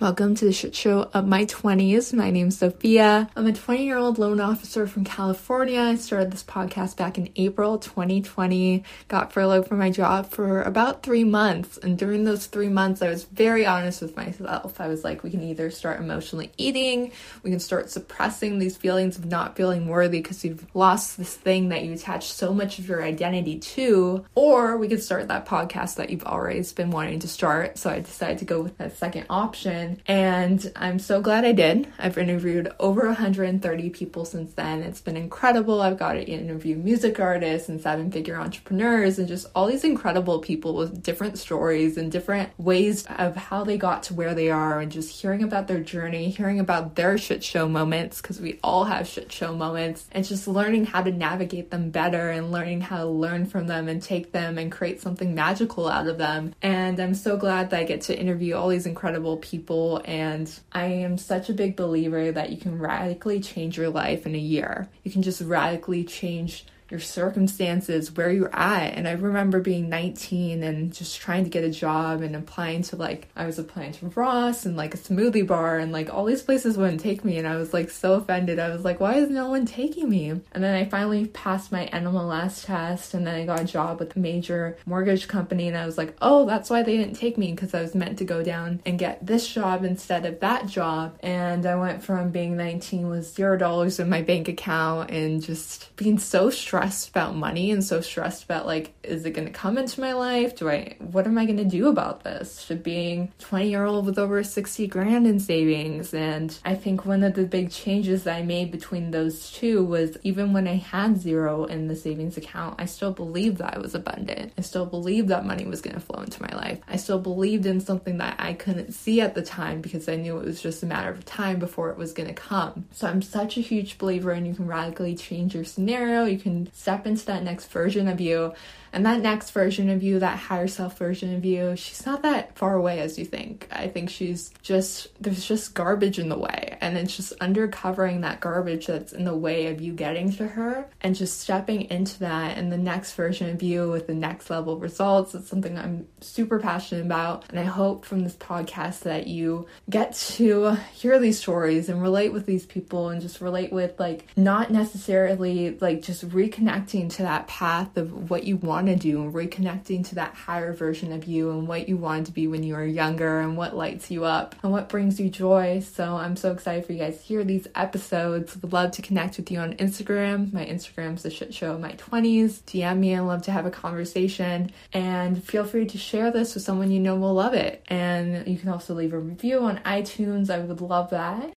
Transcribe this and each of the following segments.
Welcome to the shit show of my 20s. My name's Sophia. I'm a 20 year old loan officer from California. I started this podcast back in April 2020. Got furloughed from my job for about three months. And during those three months, I was very honest with myself. I was like, we can either start emotionally eating, we can start suppressing these feelings of not feeling worthy because you've lost this thing that you attach so much of your identity to, or we could start that podcast that you've always been wanting to start. So I decided to go with that second option and I'm so glad I did. I've interviewed over 130 people since then. It's been incredible. I've got to interview music artists and seven figure entrepreneurs and just all these incredible people with different stories and different ways of how they got to where they are and just hearing about their journey, hearing about their shit show moments because we all have shit show moments and just learning how to navigate them better and learning how to learn from them and take them and create something magical out of them. And I'm so glad that I get to interview all these incredible people and I am such a big believer that you can radically change your life in a year. You can just radically change your circumstances, where you're at. And I remember being 19 and just trying to get a job and applying to like, I was applying to Ross and like a smoothie bar and like all these places wouldn't take me. And I was like so offended. I was like, why is no one taking me? And then I finally passed my NMLS test and then I got a job with a major mortgage company. And I was like, oh, that's why they didn't take me because I was meant to go down and get this job instead of that job. And I went from being 19 with zero dollars in my bank account and just being so stressed stressed about money and so stressed about like, is it going to come into my life? Do I, what am I going to do about this? to being 20 year old with over 60 grand in savings. And I think one of the big changes that I made between those two was even when I had zero in the savings account, I still believed that I was abundant. I still believed that money was going to flow into my life. I still believed in something that I couldn't see at the time because I knew it was just a matter of time before it was going to come. So I'm such a huge believer and you can radically change your scenario. You can step into that next version of you and that next version of you, that higher self version of you, she's not that far away as you think. I think she's just, there's just garbage in the way. And it's just undercovering that garbage that's in the way of you getting to her and just stepping into that and the next version of you with the next level results. It's something I'm super passionate about. And I hope from this podcast that you get to hear these stories and relate with these people and just relate with like not necessarily like just reconnecting to that path of what you want want to do and reconnecting to that higher version of you and what you wanted to be when you were younger and what lights you up and what brings you joy. So I'm so excited for you guys to hear these episodes. Would love to connect with you on Instagram. My Instagram's the shit show of my 20s. DM me. I love to have a conversation. And feel free to share this with someone you know will love it. And you can also leave a review on iTunes. I would love that.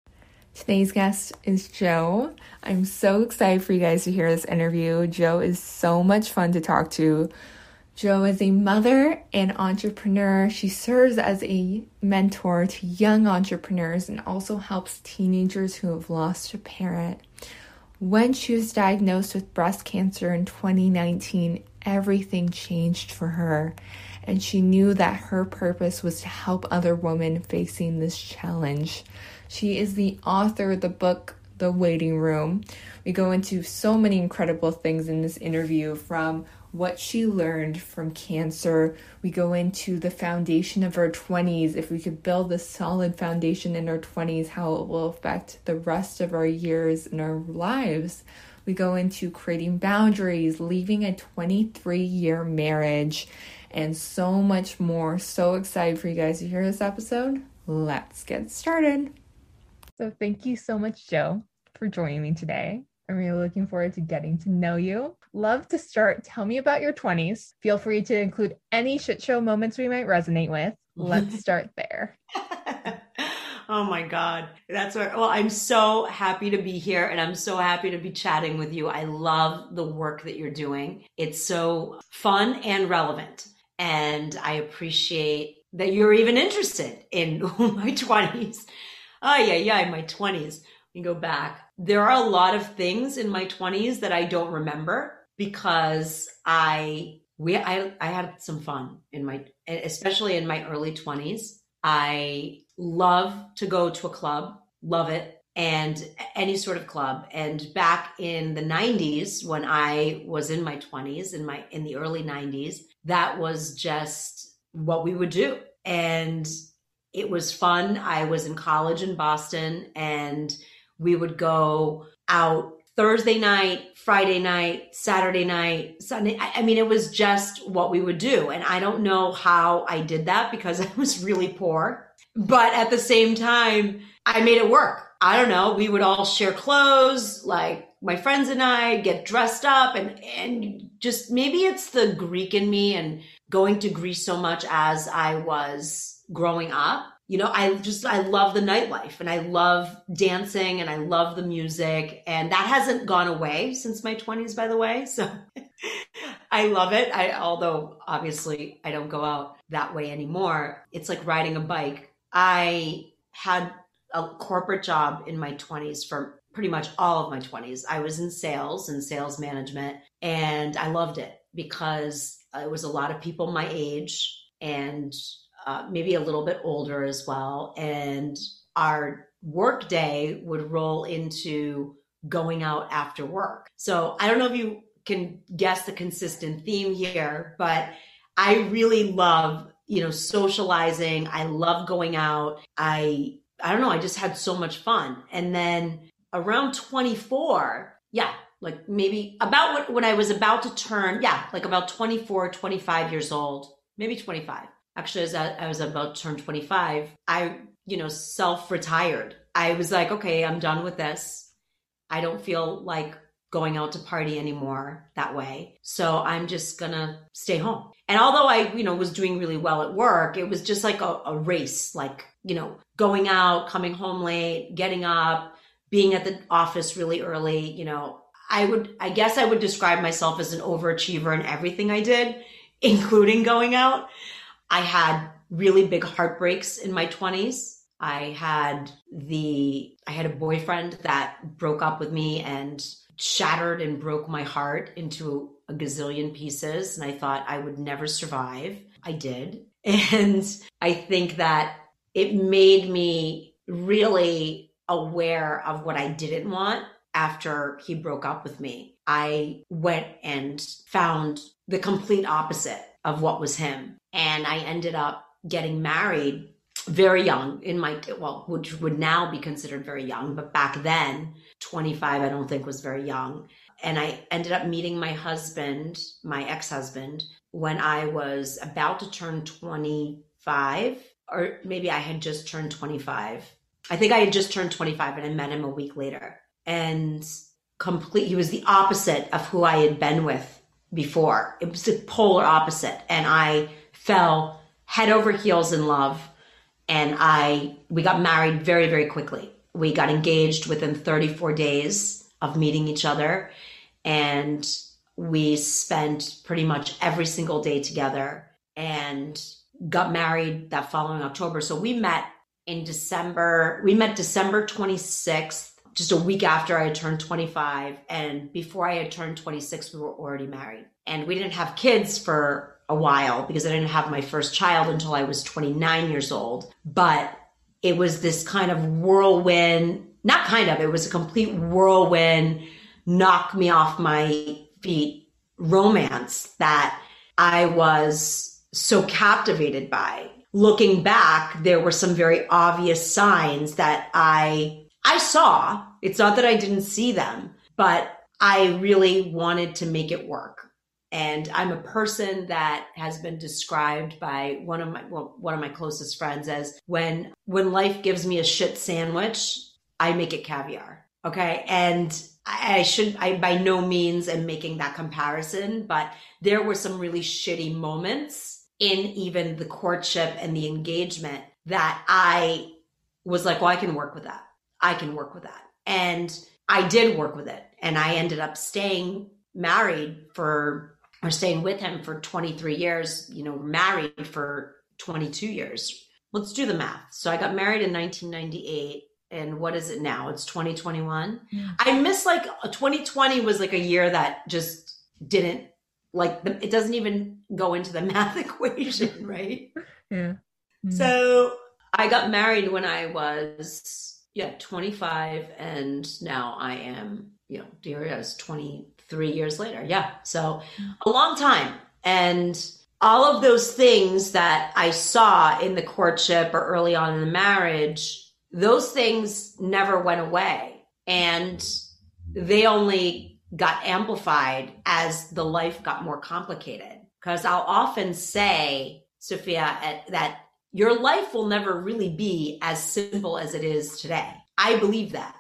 Today's guest is Joe. I'm so excited for you guys to hear this interview. Joe is so much fun to talk to. Joe is a mother and entrepreneur. She serves as a mentor to young entrepreneurs and also helps teenagers who have lost a parent. When she was diagnosed with breast cancer in 2019, everything changed for her, and she knew that her purpose was to help other women facing this challenge. She is the author of the book The Waiting Room. We go into so many incredible things in this interview from what she learned from cancer. We go into the foundation of her 20s. If we could build a solid foundation in our 20s, how it will affect the rest of our years and our lives. We go into creating boundaries, leaving a 23 year marriage, and so much more. So excited for you guys to hear this episode. Let's get started. So, thank you so much, Joe, for joining me today. I'm really looking forward to getting to know you. Love to start. Tell me about your 20s. Feel free to include any shit show moments we might resonate with. Let's start there. oh my God. That's what, well, I'm so happy to be here and I'm so happy to be chatting with you. I love the work that you're doing. It's so fun and relevant. And I appreciate that you're even interested in my 20s oh yeah, yeah, in my 20s. You go back. There are a lot of things in my 20s that I don't remember because I we I I had some fun in my especially in my early 20s. I love to go to a club, love it, and any sort of club. And back in the 90s when I was in my 20s in my in the early 90s, that was just what we would do. And it was fun. I was in college in Boston and we would go out Thursday night, Friday night, Saturday night, Sunday. I, I, mean, it was just what we would do. And I don't know how I did that because I was really poor. But at the same time, I made it work. I don't know. We would all share clothes, like my friends and I get dressed up and, and just maybe it's the Greek in me and going to Greece so much as I was growing up you know i just i love the nightlife and i love dancing and i love the music. And that hasn't gone away since my 20s by the way. So i love it. I although obviously i don't go out that way anymore. It's like riding a bike. I had a corporate job in my 20s for pretty much all of my 20s i was in sales and sales management and i loved it because it was a lot of people my age and uh, maybe a little bit older as well. And our work day would roll into going out after work. So I don't know if you can guess the consistent theme here, but I really love, you know, socializing. I love going out. I I don't know, I just had so much fun. And then around 24, yeah, like maybe about when I was about to turn, yeah, like about 24, 25 years old, maybe 25 actually as I, I was about to turn 25 i you know self-retired. I was like okay i'm done with this. I don't feel like going out to party anymore that way. So i'm just gonna stay home. And although i you know was doing really well at work it was just like a, a race like you know going out coming home late getting up being at the office really early you know. I would i guess i would describe myself as an overachiever in everything i did including going out I had really big heartbreaks in my 20s. I had the I had a boyfriend that broke up with me and shattered and broke my heart into a gazillion pieces and I thought I would never survive. I did. And I think that it made me really aware of what I didn't want after he broke up with me. I went and found the complete opposite of what was him and I ended up getting married very young in my well which would now be considered very young but back then 25 I don't think was very young. And I ended up meeting my husband my ex-husband when I was about to turn 25 or maybe I had just turned 25 I think I had just turned 25 and I met him a week later. And complete he was the opposite of who I had been with before. It was the polar opposite. And I fell head over heels in love and I we got married very very quickly. We got engaged within 34 days of meeting each other and we spent pretty much every single day together and got married that following October. So we met in December. We met December 26th, just a week after I had turned 25 and before I had turned 26 we were already married. And we didn't have kids for a while because I didn't have my first child until I was 29 years old. But it was this kind of whirlwind, not kind of, it was a complete whirlwind, knock me off my feet romance that I was so captivated by. Looking back, there were some very obvious signs that I I saw. It's not that I didn't see them, but I really wanted to make it work and I'm a person that has been described by one of my well, one of my closest friends as when when life gives me a shit sandwich, I make it caviar. Okay, and I, I should I by no means am making that comparison, but there were some really shitty moments in even the courtship and the engagement that I was like, well, I can work with that. I can work with that, and I did work with it, and I ended up staying married for or staying with him for 23 years, you know, married for 22 years. Let's do the math. So I got married in 1998 and what is it now? It's 2021. Yeah. I miss like 2020 was like a year that just didn't like the, it doesn't even go into the math equation, right? yeah. Mm-hmm. So I got married when I was yeah 25 and now I am you know dear I was 20 three years later. Yeah. So mm-hmm. a long time. And all of those things that I saw in the courtship or early on in the marriage, those things never went away. And they only got amplified as the life got more complicated. Because I'll often say, Sophia, that your life will never really be as simple as it is today. I believe that.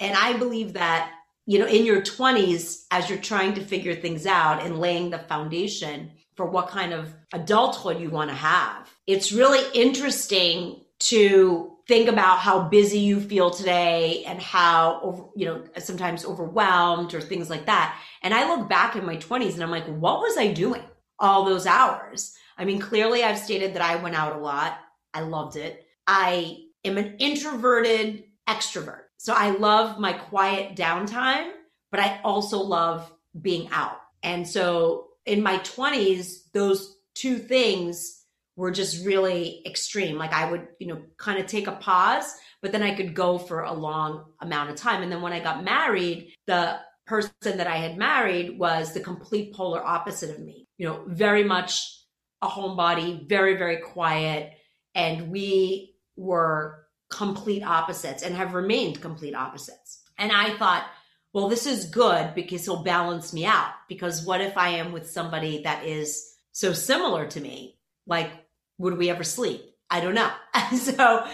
And I believe that, you know, in your 20s, as you're trying to figure things out and laying the foundation, for what kind of adulthood you want to have. It's really interesting to think about how busy you feel today and how you know sometimes overwhelmed or things like that. And i look back in my 20s and i'm like what was i doing all those hours? I mean clearly i've stated that i went out a lot. I loved it. I am an introverted extrovert so i love my quiet downtime but i also love being out and so in my 20s, those two things were just really extreme. Like I would, you know, kind of take a pause, but then I could go for a long amount of time. And then when I got married, the person that I had married was the complete polar opposite of me. You know, very much a homebody, very, very quiet. And we were complete opposites and have remained complete opposites. And I thought, well, this is good because he'll balance me out. Because what if I am with somebody that is so similar to me? Like, would we ever sleep? I don't know. so,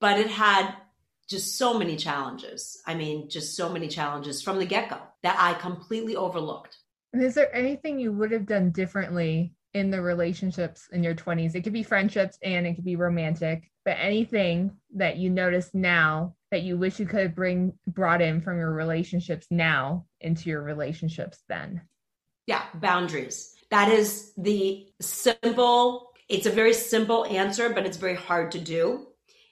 but it had just so many challenges. I mean, just so many challenges from the get go that I completely overlooked. And is there anything you would have done differently in the relationships in your 20s? It could be friendships and it could be romantic, but anything that you notice now that you wish you could bring brought in from your relationships now into your relationships then? Yeah, boundaries. That is the simple, it's a very simple answer, but it's very hard to do.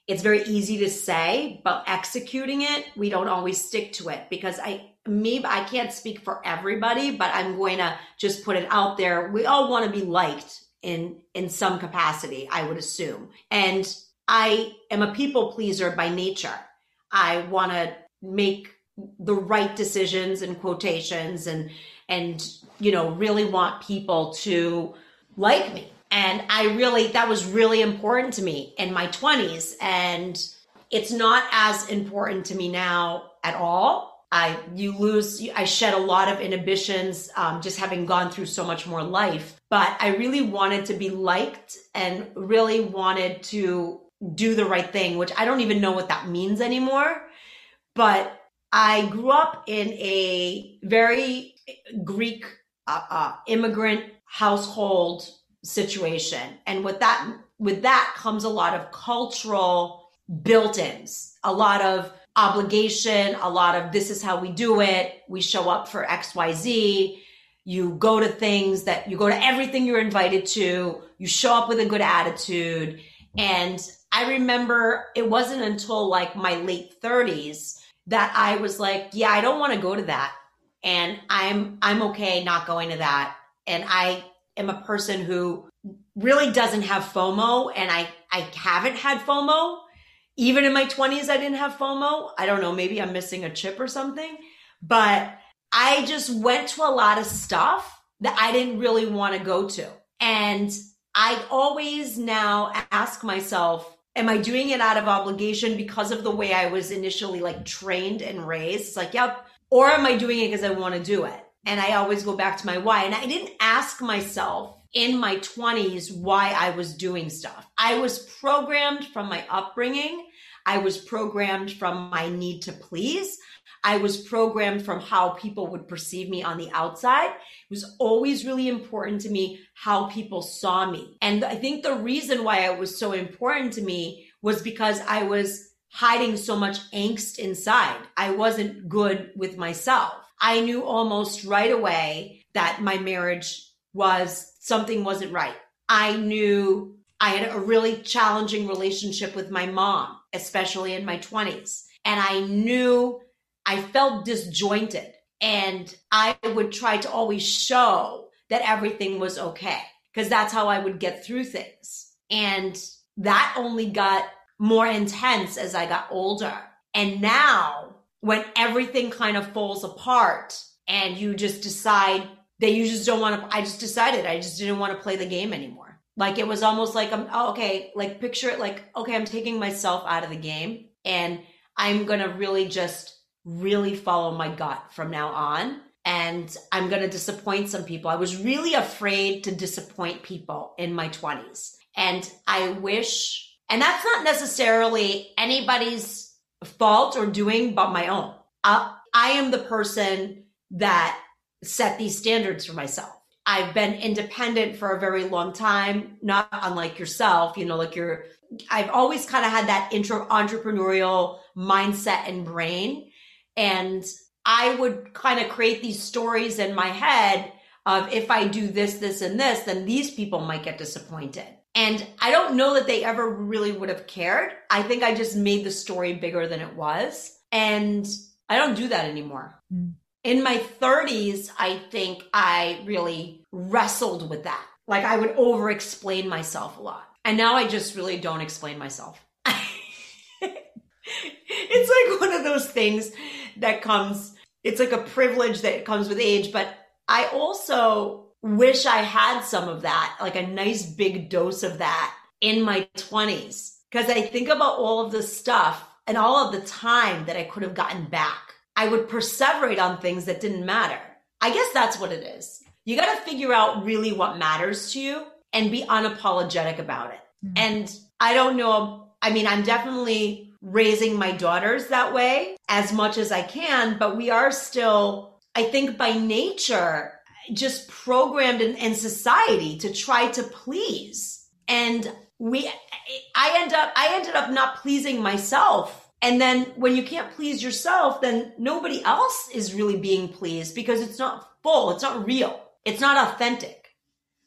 It's very easy to say, but executing it, we don't always stick to it because I me I can't speak for everybody, but I'm going to just put it out there. We all want to be liked in in some capacity, I would assume. And I am a people pleaser by nature. I want to make the right decisions and quotations and and you know really want people to like me and i really that was really important to me in my 20s and it's not as important to me now at all i you lose i shed a lot of inhibitions um, just having gone through so much more life but i really wanted to be liked and really wanted to do the right thing, which I don't even know what that means anymore. But I grew up in a very Greek uh, uh, immigrant household situation, and with that with that comes a lot of cultural built-ins, a lot of obligation, a lot of this is how we do it. We show up for X, Y, Z. You go to things that you go to everything you're invited to. You show up with a good attitude. And I remember it wasn't until like my late 30s that I was like, yeah, I don't want to go to that. And I'm I'm okay not going to that. And I am a person who really doesn't have FOMO and I I haven't had FOMO. Even in my 20s I didn't have FOMO. I don't know, maybe I'm missing a chip or something, but I just went to a lot of stuff that I didn't really want to go to. And I always now ask myself, am I doing it out of obligation because of the way I was initially like trained and raised? It's like, yep. Or am I doing it because I want to do it? And I always go back to my why. And I didn't ask myself in my 20s why I was doing stuff. I was programmed from my upbringing. I was programmed from my need to please. I was programmed from how people would perceive me on the outside. It was always really important to me how people saw me. And I think the reason why it was so important to me was because I was hiding so much angst inside. I wasn't good with myself. I knew almost right away that my marriage was something wasn't right. I knew I had a really challenging relationship with my mom, especially in my 20s. And I knew I felt disjointed and I would try to always show that everything was okay because that's how I would get through things. And that only got more intense as I got older. And now when everything kind of falls apart and you just decide that you just don't want to I just decided I just didn't want to play the game anymore. Like it was almost like I'm oh, okay, like picture it like okay, I'm taking myself out of the game and I'm to really just really follow my gut from now on and I'm going to disappoint some people. I was really afraid to disappoint people in my 20s. And I wish, and that's not necessarily anybody's fault or doing but my own. Uh, I am the person that set these standards for myself. I've been independent for a very long time, not unlike yourself, you know, like you're, I've always kind of had that intro entrepreneurial mindset and brain. And I would kind of create these stories in my head of if I do this, this, and this, then these people might get disappointed. And I don't know that they ever really would have cared. I think I just made the story bigger than it was. And I don't do that anymore. Mm. In my 30s, I think I really wrestled with that. Like I would over explain myself a lot. And now I just really don't explain myself. it's like one of those things that comes it's like a privilege that comes with age. But I also wish I had some of that, like a nice big dose of that in my 20s. Because I think about all of the stuff and all of the time that I could have gotten back. I would perseverate on things that didn't matter. I guess that's what it is. You got to figure out really what matters to you and be unapologetic about it. Mm-hmm. And I don't know. I mean, I'm definitely raising my daughters that way as much as I can, but we are still, I think by nature, just programmed in, in society to try to please. And we, I end up, I ended up not pleasing myself. And then when you can't please yourself, then nobody else is really being pleased because it's not full. It's not real. It's not authentic.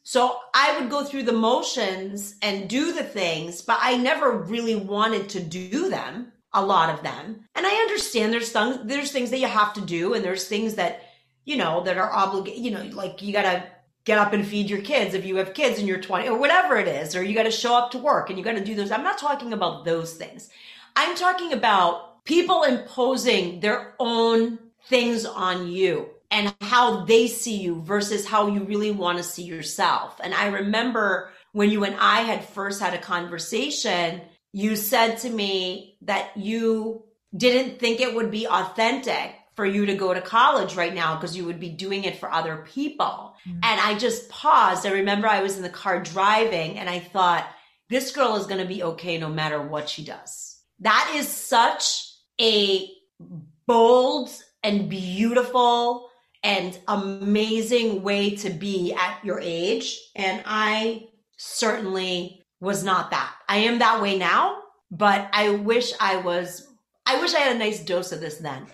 So I would go through the motions and do the things, but I never really wanted to do them, a lot of them. And I understand there's things, there's things that you have to do and there's things that, you know, that are obligated, you know, like you got to get up and feed your kids if you have kids and you're 20 or whatever it is, or you got to show up to work and you got to do those. I'm not talking about those things. I'm talking about people imposing their own things on you and how they see you versus how you really want to see yourself. And I remember when you and I had first had a conversation, you said to me that you didn't think it would be authentic for you to go to college right now because you would be doing it for other people. Mm-hmm. And I just paused. I remember I was in the car driving and I thought, this girl is going to be okay no matter what she does. That is such a bold and beautiful and amazing way to be at your age. And I certainly was not that. I am that way now, but I wish I was, I wish I had a nice dose of this then.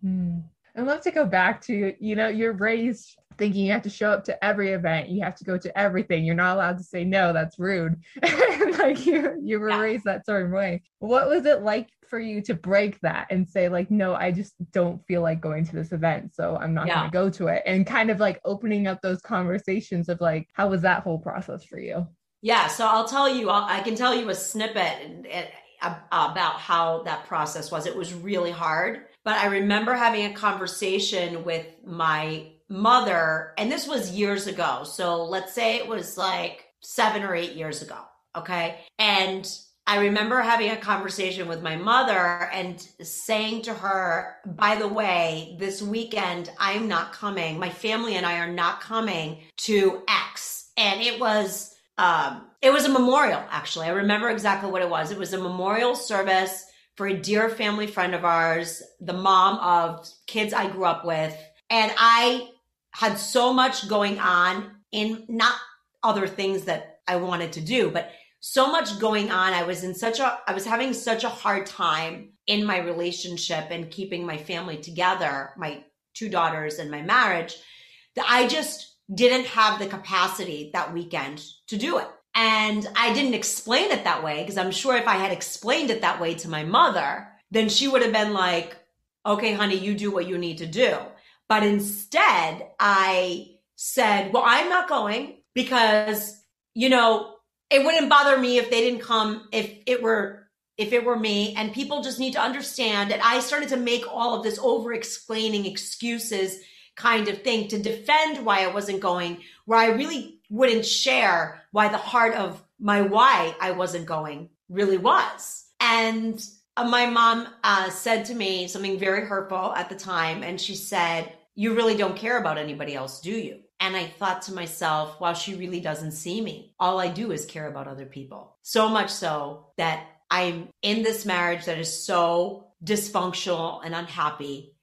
Hmm. I'd love to go back to, you know, you're raised thinking you have to show up to every event, you have to go to everything. You're not allowed to say no, that's rude. like you you were yeah. raised that certain way. What was it like for you to break that and say like no, I just don't feel like going to this event, so I'm not yeah. going to go to it and kind of like opening up those conversations of like how was that whole process for you? Yeah, so I'll tell you I'll, i can tell you a snippet about how that process was. It was really hard, but I remember having a conversation with my mother, and this was years ago. So let's say it was like seven or eight years ago. Okay. And I remember having a conversation with my mother and saying to her, by the way, this weekend I'm not coming. My family and I are not coming to X. And it was, um, it was a memorial, actually. I remember exactly what it was. It was a memorial service for a dear family friend of ours, the mom of kids I grew up with. And I had so much going on in not other things that I wanted to do, but so much going on. I was in such a, I was having such a hard time in my relationship and keeping my family together, my two daughters and my marriage, that I just didn't have the capacity that weekend to do it. And I didn't explain it that way because I'm sure if I had explained it that way to my mother, then she would have been like, okay, honey, you do what you need to do. But instead, I said, well, I'm not going because, you know, it wouldn't bother me if they didn't come if it were if it were me and people just need to understand that i started to make all of this over explaining excuses kind of thing to defend why I wasn't going, where I really wouldn't share why the heart of my why I wasn't going really was. And my mom uh, said to me something very hurtful at the time, and she said, You really don't care about anybody else, do you? And I thought to myself, well, she really doesn't see me. All I do is care about other people. So much so that I'm in this marriage that is so dysfunctional and unhappy.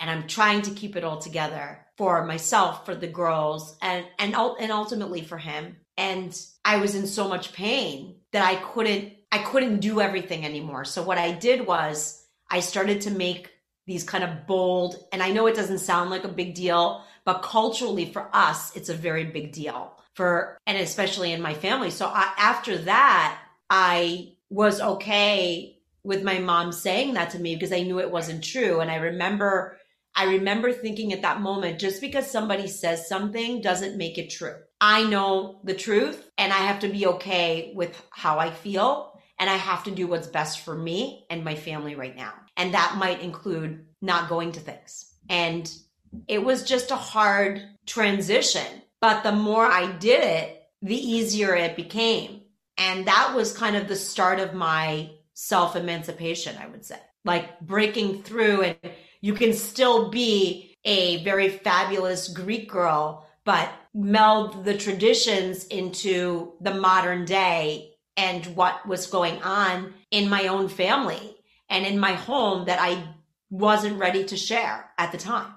And I'm trying to keep it all together for myself, for the girls, and, and, and ultimately for him. And I was in so much pain that I couldn't, I couldn't do everything anymore. So what I did was I started to make these kind of bold, and I know it doesn't sound like a big deal, but culturally for us, it's a very big deal for, and especially in my family. So I, after that, I was okay with my mom saying that to me because I knew it wasn't true. And I remember, I remember thinking at that moment, just because somebody says something doesn't make it true. I know the truth and I have to be okay with how I feel and I have to do what's best for me and my family right now. And that might include not going to things. And it was just a hard transition. But the more I did it, the easier it became. And that was kind of the start of my self emancipation, I would say. Like breaking through, and you can still be a very fabulous Greek girl, but meld the traditions into the modern day and what was going on in my own family and in my home that I wasn't ready to share at the time.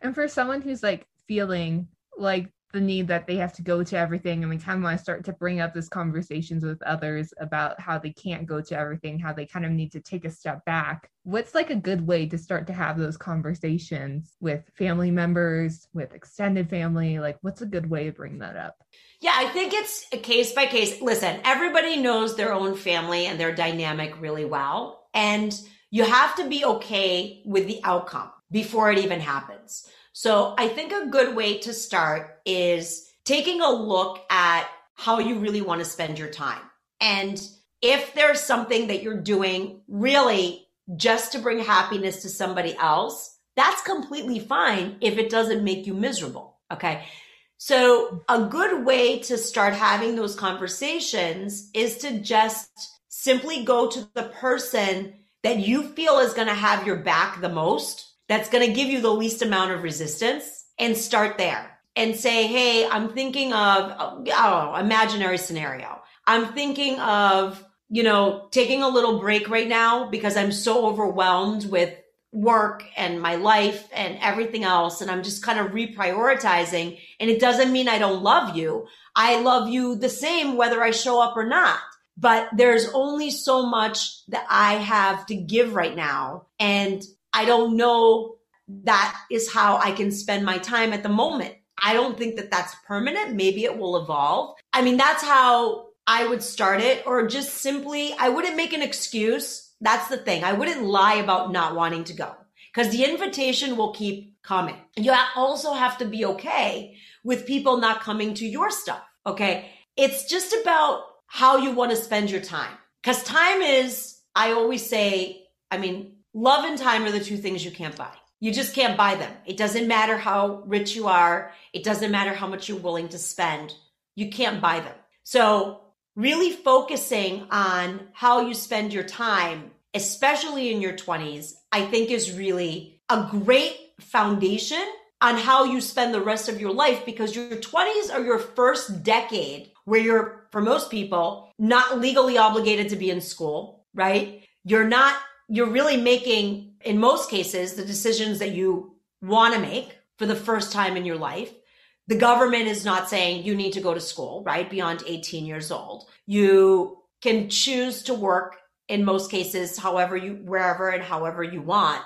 And for someone who's like feeling like the need that they have to go to everything and we kind of want to start to bring up these conversations with others about how they can't go to everything how they kind of need to take a step back. What's like a good way to start to have those conversations with family members with extended family? Like what's a good way to bring that up? Yeah i think it's a case by case. Listen everybody knows their own family and their dynamic really well and you have to be okay with the outcome before it even happens so I think a good way to start is taking a look at how you really want to spend your time. And if there's something that you're doing really just to bring happiness to somebody else, that's completely fine if it doesn't make you miserable. Okay. So a good way to start having those conversations is to just simply go to the person that you feel is going to have your back the most that's going to give you the least amount of resistance and start there and say, Hey, I'm thinking of, know, imaginary scenario. I'm thinking of, you know, taking a little break right now because I'm so overwhelmed with work and my life and everything else. And I'm just kind of reprioritizing. And it doesn't mean I don't love you. I love you the same whether I show up or not. But there's only so much that I have to give right now. And I don't know that is how I can spend my time at the moment. I don't think that that's permanent. Maybe it will evolve. I mean, that's how I would start it, or just simply, I wouldn't make an excuse. That's the thing. I wouldn't lie about not wanting to go because the invitation will keep coming. You also have to be okay with people not coming to your stuff. Okay. It's just about how you want to spend your time because time is, I always say, I mean, Love and time are the two things you can't buy. You just can't buy them. It doesn't matter how rich you are. It doesn't matter how much you're willing to spend. You can't buy them. So really focusing on how you spend your time, especially in your 20s, I think is really a great foundation on how you spend the rest of your life because your 20s are your first decade where you're, for most people, not legally obligated to be in school, right? You're not you're really making, in most cases, the decisions that you want to make for the first time in your life. The government is not saying you need to go to school, right? Beyond 18 years old. You can choose to work in most cases, however you, wherever and however you want.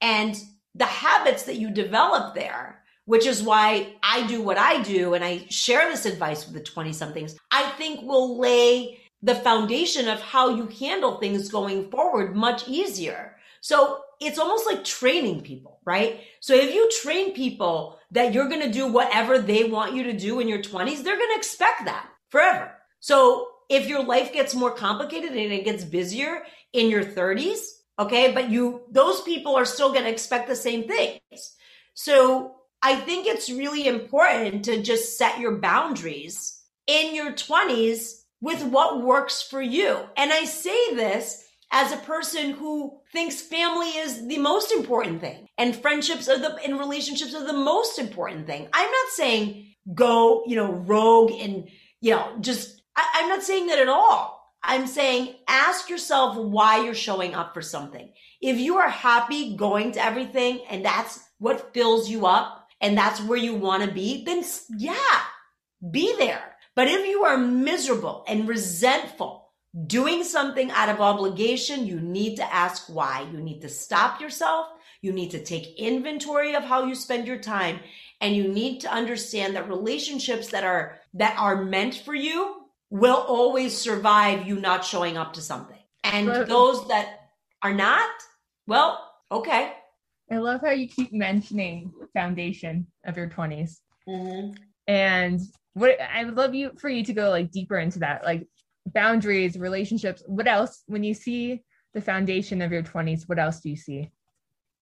And the habits that you develop there, which is why I do what I do and I share this advice with the 20 somethings, I think will lay the foundation of how you handle things going forward much easier. So it's almost like training people, right? So if you train people that you're going to do whatever they want you to do in your 20s, they're going to expect that forever. So if your life gets more complicated and it gets busier in your 30s, okay, but you, those people are still going to expect the same things. So I think it's really important to just set your boundaries in your 20s with what works for you. And I say this as a person who thinks family is the most important thing and friendships are the and relationships are the most important thing. I'm not saying go, you know, rogue and, you know, just, I, I'm not saying that at all. I'm saying ask yourself why you're showing up for something. If you are happy going to everything and that's what fills you up and that's where you want to be, then yeah, be there. But if you are miserable and resentful, doing something out of obligation, you need to ask why. You need to stop yourself. You need to take inventory of how you spend your time and you need to understand that relationships that are that are meant for you will always survive you not showing up to something. And right. those that are not, well, okay. I love how you keep mentioning foundation of your 20s. Mm-hmm. And what I would love you for you to go like deeper into that, like boundaries, relationships. What else when you see the foundation of your 20s, what else do you see?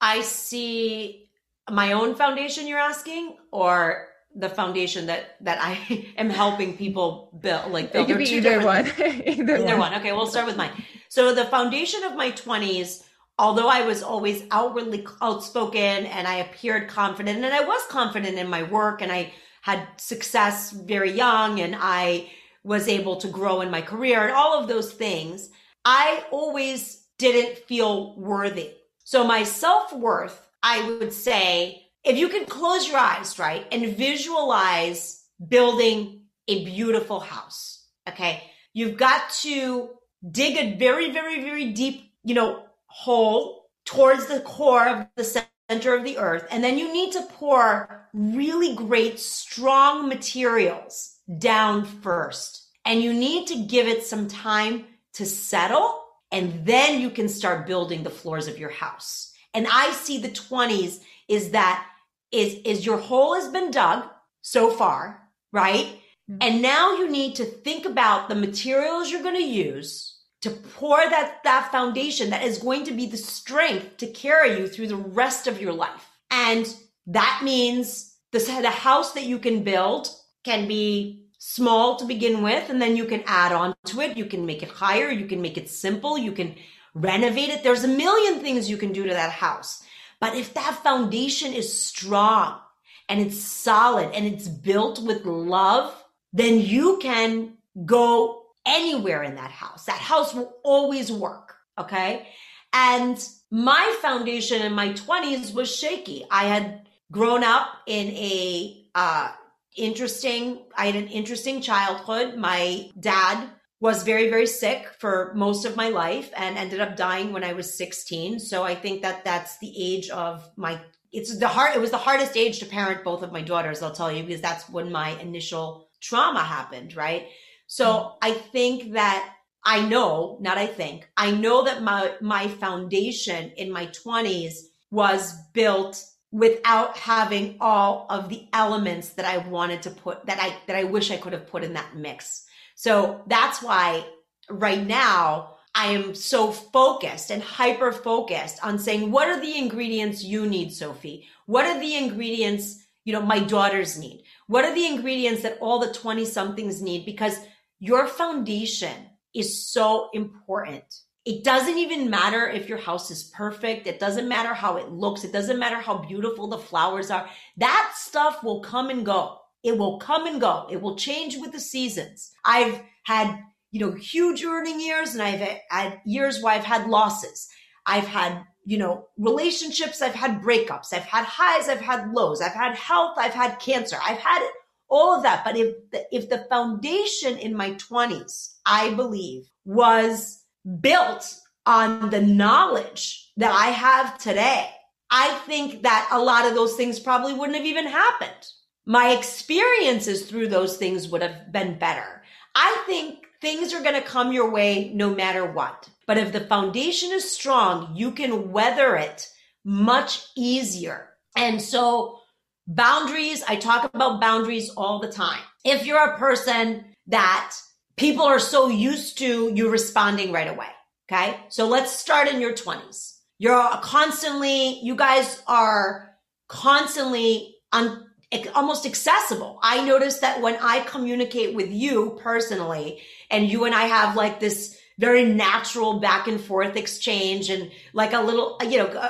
I see my own foundation you're asking or the foundation that that I am helping people build like build. It could be either one. either, either one. Okay, we'll start with mine. So the foundation of my 20s although I was always outwardly outspoken and I appeared confident and I was confident in my work and I had success very young and I was able to grow in my career and all of those things, I always didn't feel worthy. So my self worth, I would say, if you can close your eyes, right, and visualize building a beautiful house, okay, you've got to dig a very, very, very deep, you know, hole towards the core of the center of the earth. And then you need to pour really great, strong materials down first. And you need to give it some time to settle. And then you can start building the floors of your house. And I see the 20s is that is, is your hole has been dug so far, right? Mm-hmm. And now you need to think about the materials you're going to use to pour that, that foundation that is going to be the strength to carry you through the rest of your life. And that means the, the house that you can build can be small to begin with, and then you can add on to it. You can make it higher. You can make it simple. You can renovate it. There's a million things you can do to that house. But if that foundation is strong and it's solid and it's built with love, then you can go anywhere in that house. That house will always work. Okay. And my foundation in my 20s was shaky. I had grown up in a, uh, interesting, I had an interesting childhood. My dad was very, very sick for most of my life and ended up dying when I was 16. So I think that that's the age of my, it's the hard, it was the hardest age to parent both of my daughters, I'll tell you, because that's when my initial trauma happened, right? So I think that I know, not I think, I know that my, my foundation in my 20s was built without having all of the elements that I wanted to put that I that I wish I could have put in that mix. So that's why right now I am so focused and hyper focused on saying what are the ingredients you need Sophie? What are the ingredients, you know, my daughters need? What are the ingredients that all the 20 somethings need because your foundation is so important. It doesn't even matter if your house is perfect. It doesn't matter how it looks. It doesn't matter how beautiful the flowers are. That stuff will come and go. It will come and go. It will change with the seasons. I've had, you know, huge earning years and I've had years where I've had losses. I've had, you know, relationships. I've had breakups. I've had highs. I've had lows. I've had health. I've had cancer. I've had all of that. But if the, if the foundation in my 20s, I believe, was built on the knowledge that I have today, I think that a lot of those things probably wouldn't have even happened. My experiences through those things would have been better. I think things are going to come your way no matter what. But if the foundation is strong, you can weather it much easier. And so Boundaries, I talk about boundaries all the time. If you're a person that people are so used to you responding right away, okay? So let's start in your 20s. You're constantly, you guys are constantly on almost accessible. I notice that when I communicate with you personally and you and I have like this very natural back and forth exchange and like a little, you know,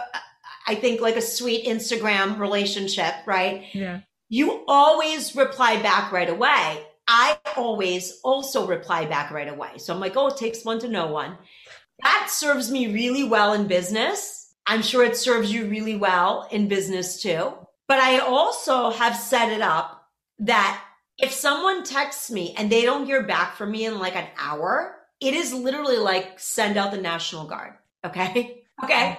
I think like a sweet Instagram relationship, right? Yeah. You always reply back right away. I always also reply back right away. So I'm like, oh, it takes one to know one. That serves me really well in business. I'm sure it serves you really well in business too. But I also have set it up that if someone texts me and they don't hear back from me in like an hour, it is literally like send out the National Guard. Okay. Okay.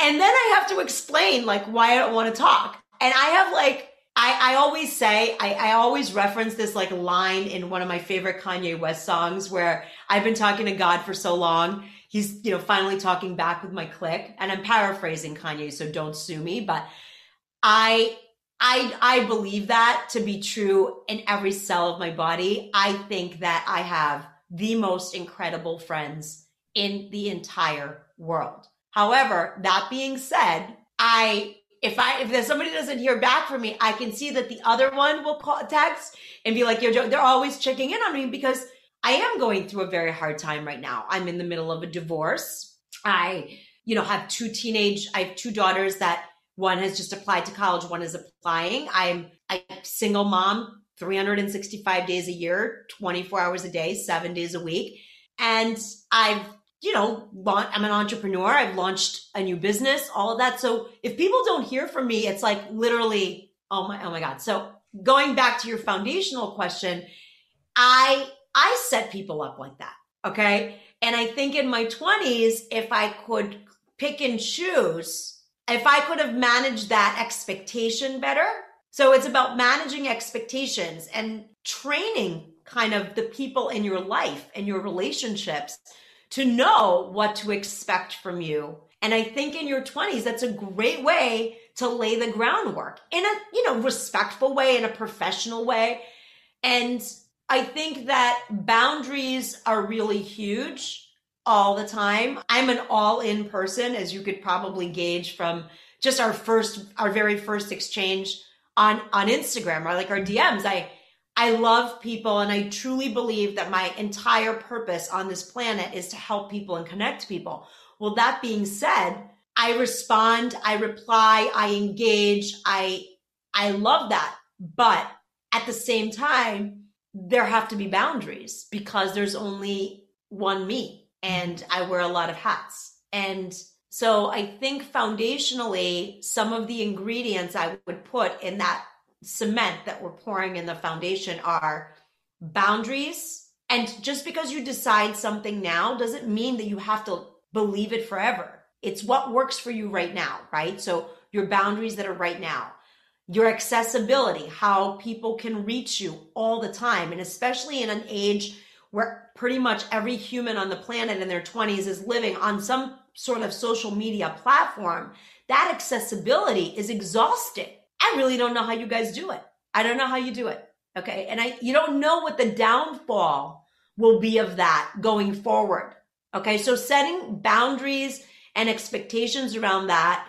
And then I have to explain like why I don't want to talk. And I have like, I, I always say, I, I always reference this like line in one of my favorite Kanye West songs where I've been talking to God for so long. He's, you know, finally talking back with my click. And I'm paraphrasing Kanye, so don't sue me. But I, I, I believe that to be true in every cell of my body. I think that I have the most incredible friends in the entire world. However, that being said, I if I if there's somebody doesn't hear back from me, I can see that the other one will call text and be like, "Yo, they're always checking in on me because I am going through a very hard time right now. I'm in the middle of a divorce. I, you know, have two teenage. I have two daughters that one has just applied to college, one is applying. I'm a single mom, 365 days a year, 24 hours a day, seven days a week, and I've you know, I'm an entrepreneur. I've launched a new business, all of that. So if people don't hear from me, it's like literally, oh my, oh my God. So going back to your foundational question, I, I set people up like that. Okay. And I think in my twenties, if I could pick and choose, if I could have managed that expectation better. So it's about managing expectations and training kind of the people in your life and your relationships to know what to expect from you. And I think in your 20s, that's a great way to lay the groundwork in a, you know, respectful way, in a professional way. And I think that boundaries are really huge all the time. I'm an all in person, as you could probably gauge from just our first, our very first exchange on, on Instagram or like our DMs. I, I love people and I truly believe that my entire purpose on this planet is to help people and connect people. Well, that being said, I respond, I reply, I engage, I I love that. But at the same time, there have to be boundaries because there's only one me and I wear a lot of hats. And so I think foundationally, some of the ingredients I would put in that cement that we're pouring in the foundation are boundaries. And just because you decide something now doesn't mean that you have to believe it forever. It's what works for you right now, right? So your boundaries that are right now, your accessibility, how people can reach you all the time. And especially in an age where pretty much every human on the planet in their 20s is living on some sort of social media platform, that accessibility is exhausting. I really don't know how you guys do it. I don't know how you do it. Okay. And I, you don't know what the downfall will be of that going forward. Okay. So setting boundaries and expectations around that.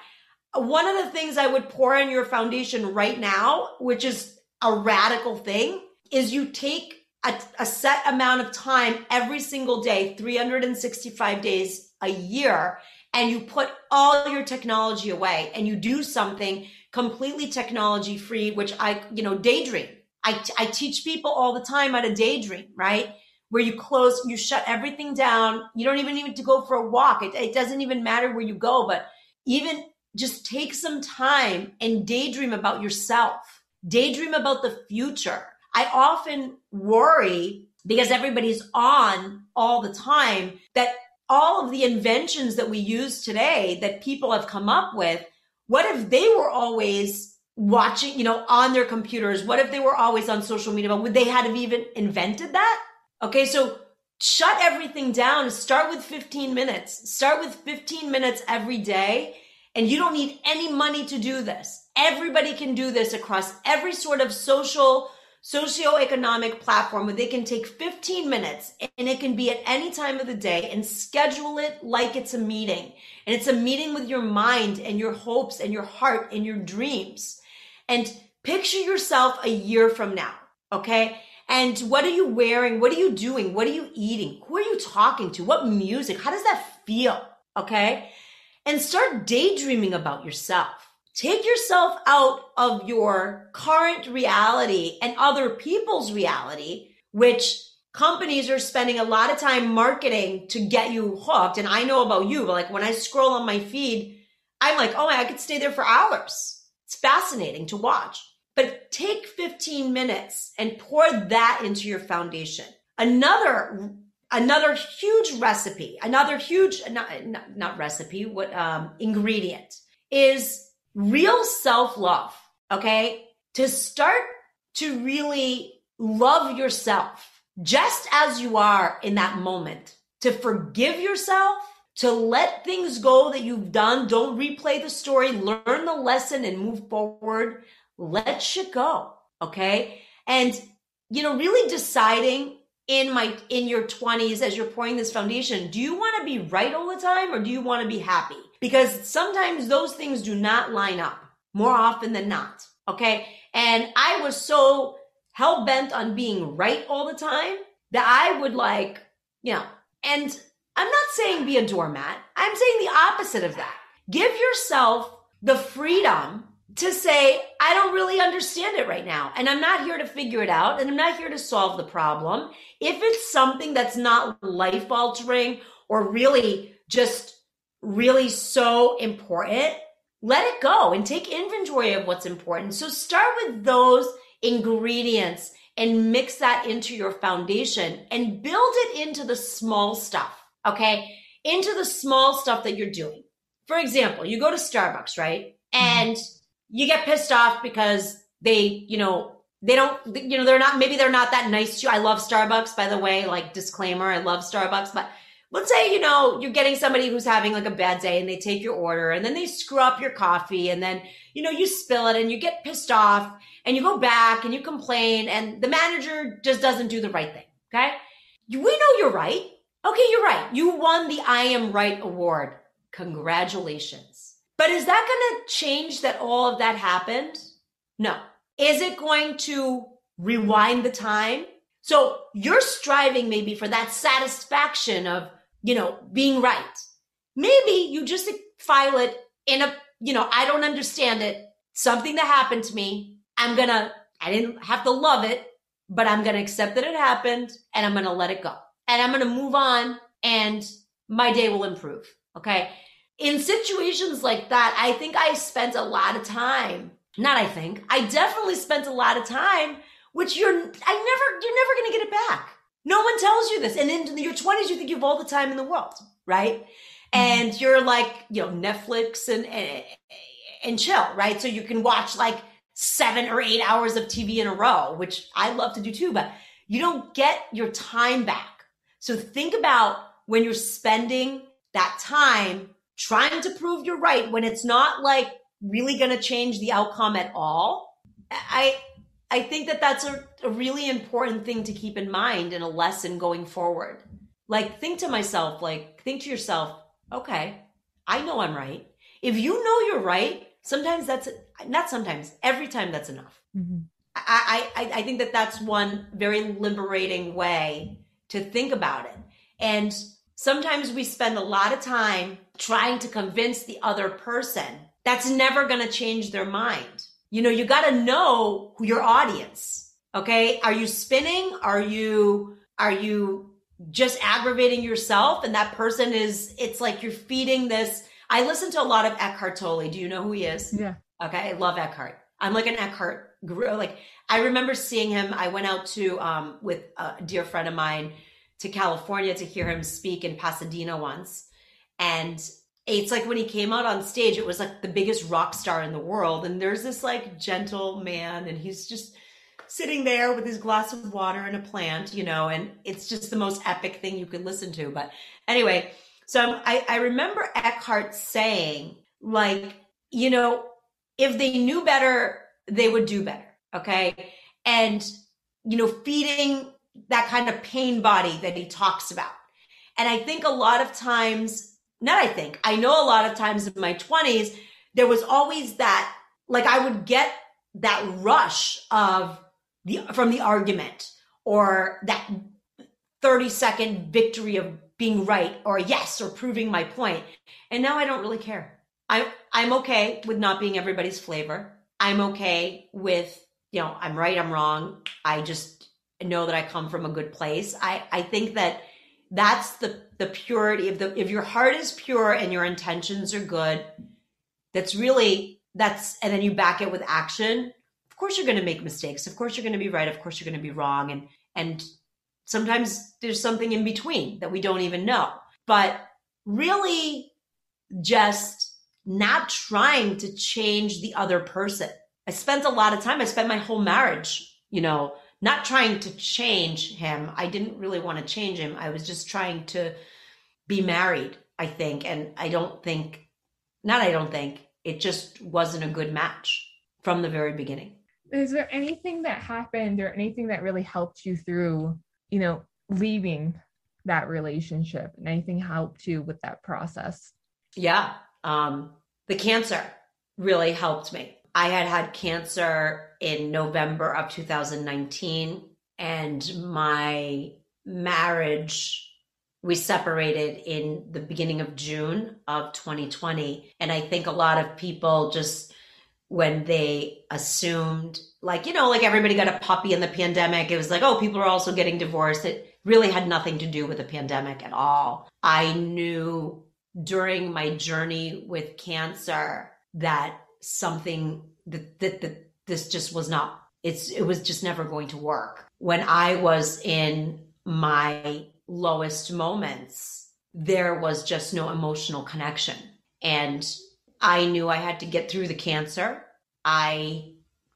One of the things I would pour in your foundation right now, which is a radical thing, is you take a, a set amount of time every single day, 365 days a year, and you put all your technology away and you do something completely technology free, which I, you know, daydream. I, I teach people all the time how to daydream, right? Where you close, you shut everything down. You don't even need to go for a walk. It, it doesn't even matter where you go, but even just take some time and daydream about yourself. Daydream about the future. I often worry because everybody's on all the time that all of the inventions that we use today that people have come up with what if they were always watching, you know, on their computers? What if they were always on social media? Would they have even invented that? Okay, so shut everything down. Start with 15 minutes. Start with 15 minutes every day. And you don't need any money to do this. Everybody can do this across every sort of social socioeconomic platform where they can take 15 minutes and it can be at any time of the day and schedule it like it's a meeting. And it's a meeting with your mind and your hopes and your heart and your dreams. And picture yourself a year from now. Okay. And what are you wearing? What are you doing? What are you eating? Who are you talking to? What music? How does that feel? Okay. And start daydreaming about yourself. Take yourself out of your current reality and other people's reality, which companies are spending a lot of time marketing to get you hooked. And I know about you, but like when I scroll on my feed, I'm like, oh, I could stay there for hours. It's fascinating to watch. But take 15 minutes and pour that into your foundation. Another another huge recipe, another huge not, not, recipe, what um, ingredient is real self-love, okay? To start to really love yourself just as you are in that moment, to forgive yourself, to let things go that you've done. Don't replay the story, learn the lesson and move forward. Let shit go. Okay. And, you know, really deciding in my, in your 20s as you're pouring this foundation, do you want to be right all the time or do you want to be happy? Because sometimes those things do not line up more often than not. Okay. And I was so hell bent on being right all the time that I would like, you know, and I'm not saying be a doormat. I'm saying the opposite of that. Give yourself the freedom to say, I don't really understand it right now. And I'm not here to figure it out. And I'm not here to solve the problem. If it's something that's not life altering or really just really so important, let it go and take inventory of what's important. So start with those ingredients and mix that into your foundation and build it into the small stuff. Okay. Into the small stuff that you're doing. For example, you go to Starbucks, right? Mm-hmm. And you get pissed off because they, you know, they don't, you know, they're not, maybe they're not that nice to you. I love Starbucks, by the way, like disclaimer, I love Starbucks, but let's say, you know, you're getting somebody who's having like a bad day and they take your order and then they screw up your coffee and then, you know, you spill it and you get pissed off and you go back and you complain and the manager just doesn't do the right thing. Okay. We know you're right. Okay. You're right. You won the I am right award. Congratulations. But is that going to change that all of that happened? No. Is it going to rewind the time? So you're striving maybe for that satisfaction of, you know, being right. Maybe you just file it in a, you know, I don't understand it. Something that happened to me. I'm going to, I didn't have to love it, but I'm going to accept that it happened and I'm going to let it go. And I'm going to move on and my day will improve. Okay. In situations like that, I think I spent a lot of time. Not I think. I definitely spent a lot of time, which you're, I never, you're never going to get it back. No one tells you this. And in your 20s, you think you have all the time in the world, right? Mm-hmm. And you're like, you know, Netflix and, and, and chill, right? So you can watch like seven or eight hours of TV in a row, which I love to do too, but you don't get your time back. So think about when you're spending that time trying to prove you're right when it's not like really going to change the outcome at all. I, I think that that's a, a really important thing to keep in mind in a lesson going forward. Like think to myself, like think to yourself, okay, I know I'm right. If you know you're right, sometimes that's not sometimes every time that's enough mm-hmm. I, I i think that that's one very liberating way to think about it and sometimes we spend a lot of time trying to convince the other person that's never going to change their mind you know you got to know your audience okay are you spinning are you are you just aggravating yourself and that person is it's like you're feeding this I listen to a lot of Eckhart Tolle. Do you know who he is? Yeah. Okay. I love Eckhart. I'm like an Eckhart guru. Like I remember seeing him. I went out to, um, with a dear friend of mine to California to hear him speak in Pasadena once. And it's like when he came out on stage, it was like the biggest rock star in the world. And there's this like gentle man and he's just sitting there with his glass of water and a plant, you know, and it's just the most epic thing you could listen to. But anyway, so I, I remember Eckhart saying, like, you know, if they knew better, they would do better. Okay. And, you know, feeding that kind of pain body that he talks about. And I think a lot of times, not I think, I know a lot of times in my 20s, there was always that, like, I would get that rush of the from the argument or that 30 second victory of being right or yes or proving my point. And now I don't really care. I I'm okay with not being everybody's flavor. I'm okay with, you know, I'm right, I'm wrong. I just know that I come from a good place. I I think that that's the the purity of the if your heart is pure and your intentions are good, that's really that's and then you back it with action. Of course you're going to make mistakes. Of course you're going to be right. Of course you're going to be wrong and and sometimes there's something in between that we don't even know. But really just not trying to change the other person. I spent a lot of time, I spent my whole marriage, you know, not trying to change him. I didn't really want to change him. I was just trying to be married, I think. And I don't think, not I don't think, it just wasn't a good match from the very beginning. Is there anything that happened or anything that really helped you through, you know, leaving that relationship and anything helped you with that process? Yeah. Um, the cancer really helped me. I had had cancer in November of 2019, and my marriage, we separated in the beginning of June of 2020. And I think a lot of people just, when they assumed, like, you know, like everybody got a puppy in the pandemic, it was like, oh, people are also getting divorced. It really had nothing to do with the pandemic at all. I knew during my journey with cancer that something that, that, that this just was not it's it was just never going to work. When i was in my lowest moments there was just no emotional connection. And i knew i had to get through the cancer. I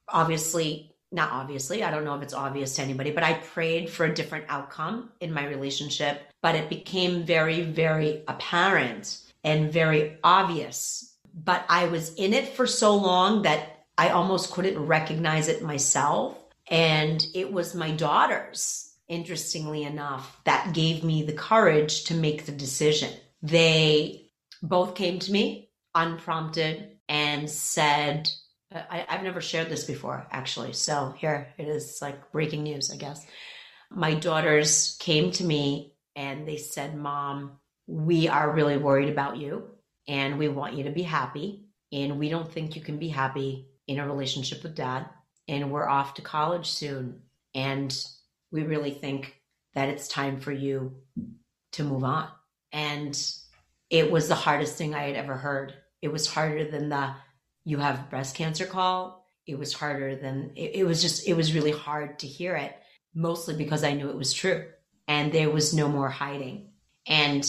obviously not obviously i don't know if it's obvious to anybody but i prayed for a different outcome in my relationship but it became very very apparent and very obvious but I was in it for so long that I almost couldn't recognize it myself. And it was my daughters, interestingly enough, that gave me the courage to make the decision. They both came to me unprompted and said, uh, I, have never shared this before, actually. So here it is like breaking news, I guess. My daughters came to me and they said, Mom, we are really worried about you and we want you to be happy. And we don't think you can be happy in a relationship with dad. And we're off to college soon. And we really think that it's time for you to move on. And it was the hardest thing I had ever heard. It was harder than the you have breast cancer call. It was harder than it, it was just, it was really hard to hear it, mostly because I knew it was true and there was no more hiding. And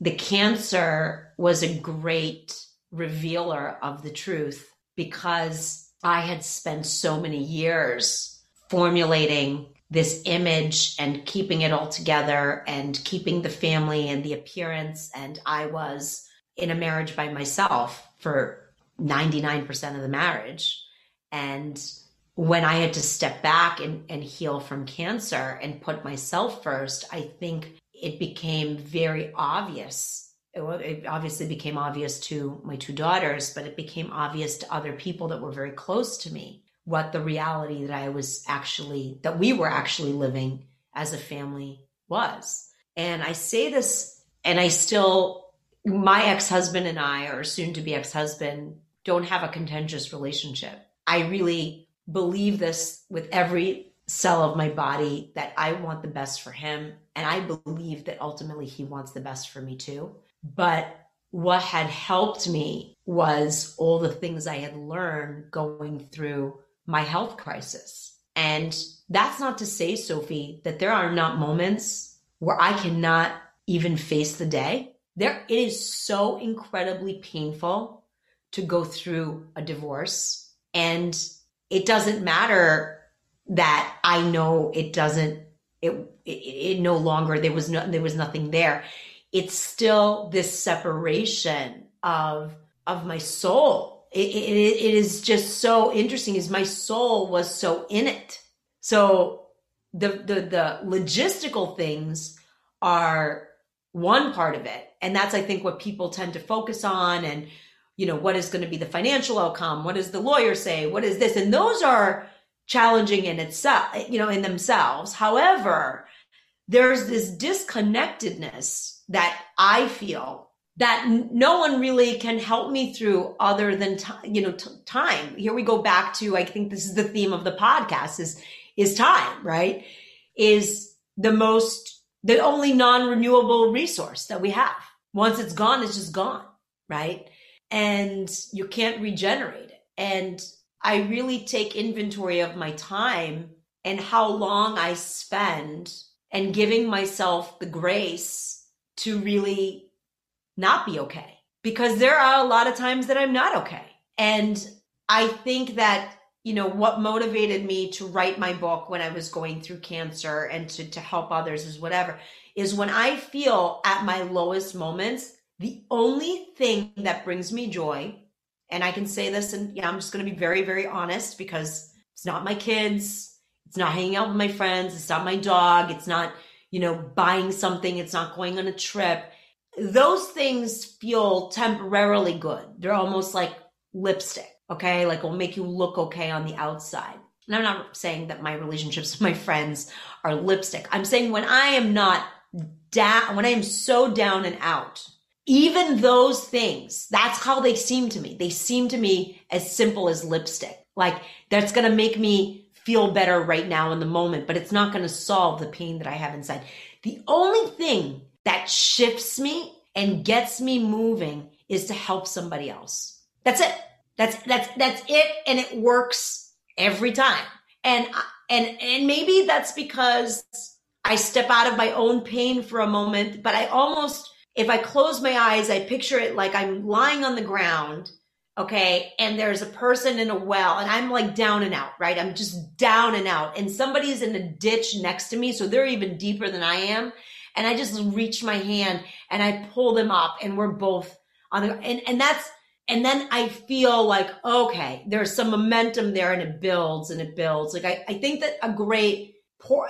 the cancer was a great revealer of the truth because I had spent so many years formulating this image and keeping it all together and keeping the family and the appearance. And I was in a marriage by myself for 99% of the marriage. And when I had to step back and, and heal from cancer and put myself first, I think it became very obvious. It, it obviously became obvious to my two daughters, but it became obvious to other people that were very close to me what the reality that I was actually, that we were actually living as a family was. And I say this, and I still, my ex husband and I, or soon to be ex husband, don't have a contentious relationship. I really believe this with every cell of my body that I want the best for him. And I believe that ultimately he wants the best for me too. But what had helped me was all the things I had learned going through my health crisis. And that's not to say, Sophie, that there are not moments where I cannot even face the day. There, it is so incredibly painful to go through a divorce. And it doesn't matter that I know it doesn't it, it, it no longer there was no there was nothing there. It's still this separation of of my soul. It, it, it is just so interesting. Is my soul was so in it. So the the the logistical things are one part of it, and that's I think what people tend to focus on and you know, what is going to be the financial outcome? What does the lawyer say? What is this? And those are challenging in itself, you know, in themselves. However, there's this disconnectedness that I feel that no one really can help me through other than time, you know, t- time. Here we go back to, I think this is the theme of the podcast is, is time, right? Is the most, the only non-renewable resource that we have. Once it's gone, it's just gone, right? And you can't regenerate it. And I really take inventory of my time and how long I spend and giving myself the grace to really not be okay because there are a lot of times that I'm not okay. And I think that, you know, what motivated me to write my book when I was going through cancer and to, to help others is whatever, is when I feel at my lowest moments, the only thing that brings me joy, and I can say this, and yeah, I'm just going to be very, very honest because it's not my kids, it's not hanging out with my friends, it's not my dog, it's not, you know, buying something, it's not going on a trip those things feel temporarily good. They're almost like lipstick, okay? Like will make you look okay on the outside. And I'm not saying that my relationships with my friends are lipstick. I'm saying when I am not down, when I am so down and out, even those things, that's how they seem to me. They seem to me as simple as lipstick. Like that's going to make me feel better right now in the moment, but it's not going to solve the pain that I have inside. The only thing that shifts me and gets me moving is to help somebody else. That's it. That's that's that's it and it works every time. And and and maybe that's because I step out of my own pain for a moment, but I almost if I close my eyes, I picture it like I'm lying on the ground, okay, and there's a person in a well and I'm like down and out, right? I'm just down and out and somebody's in a ditch next to me, so they're even deeper than I am and I just reach my hand and I pull them up and we're both on the, and, and that's, and then I feel like, okay, there's some momentum there and it builds and it builds. Like I, I think that a great,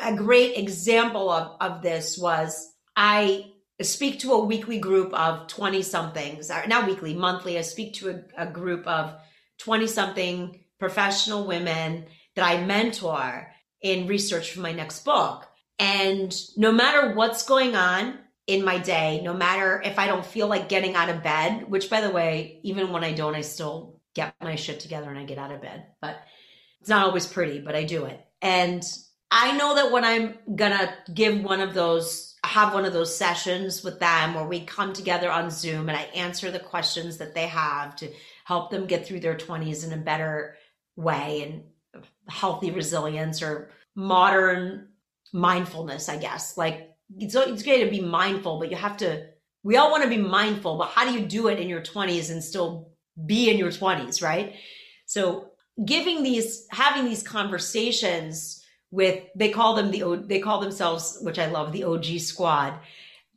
a great example of, of this was I speak to a weekly group of 20 somethings, not weekly, monthly. I speak to a, a group of 20 something professional women that I mentor in research for my next book. And no matter what's going on in my day, no matter if I don't feel like getting out of bed, which by the way, even when I don't, I still get my shit together and I get out of bed, but it's not always pretty, but I do it. And I know that when I'm gonna give one of those, have one of those sessions with them where we come together on Zoom and I answer the questions that they have to help them get through their 20s in a better way and healthy resilience or modern mindfulness, I guess. Like it's it's great to be mindful, but you have to. We all want to be mindful, but how do you do it in your 20s and still be in your 20s, right? So giving these, having these conversations with, they call them the, they call themselves, which I love, the OG squad.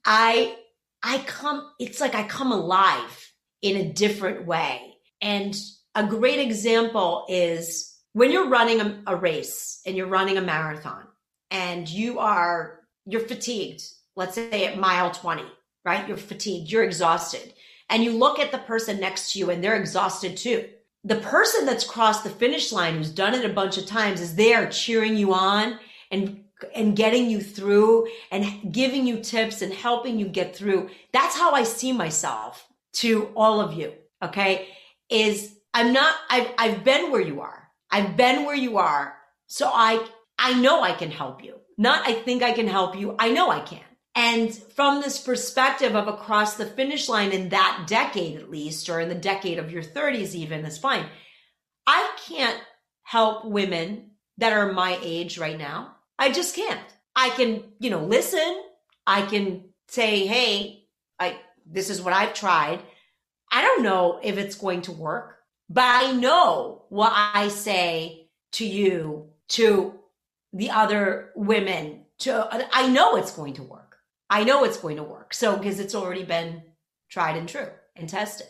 I, I come, it's like I come alive in a different way. And a great example is when you're running a, a race and you're running a marathon and you are you're fatigued let's say at mile 20 right you're fatigued you're exhausted and you look at the person next to you and they're exhausted too the person that's crossed the finish line who's done it a bunch of times is there cheering you on and and getting you through and giving you tips and helping you get through that's how i see myself to all of you okay is i'm not i've, I've been where you are i've been where you are so i I know I can help you. Not I think I can help you. I know I can. And from this perspective of across the finish line in that decade, at least, or in the decade of your 30s, even, is fine. I can't help women that are my age right now. I just can't. I can, you know, listen. I can say, hey, I, this is what I've tried. I don't know if it's going to work, but I know what I say to you to the other women to I know it's going to work. I know it's going to work. So because it's already been tried and true and tested.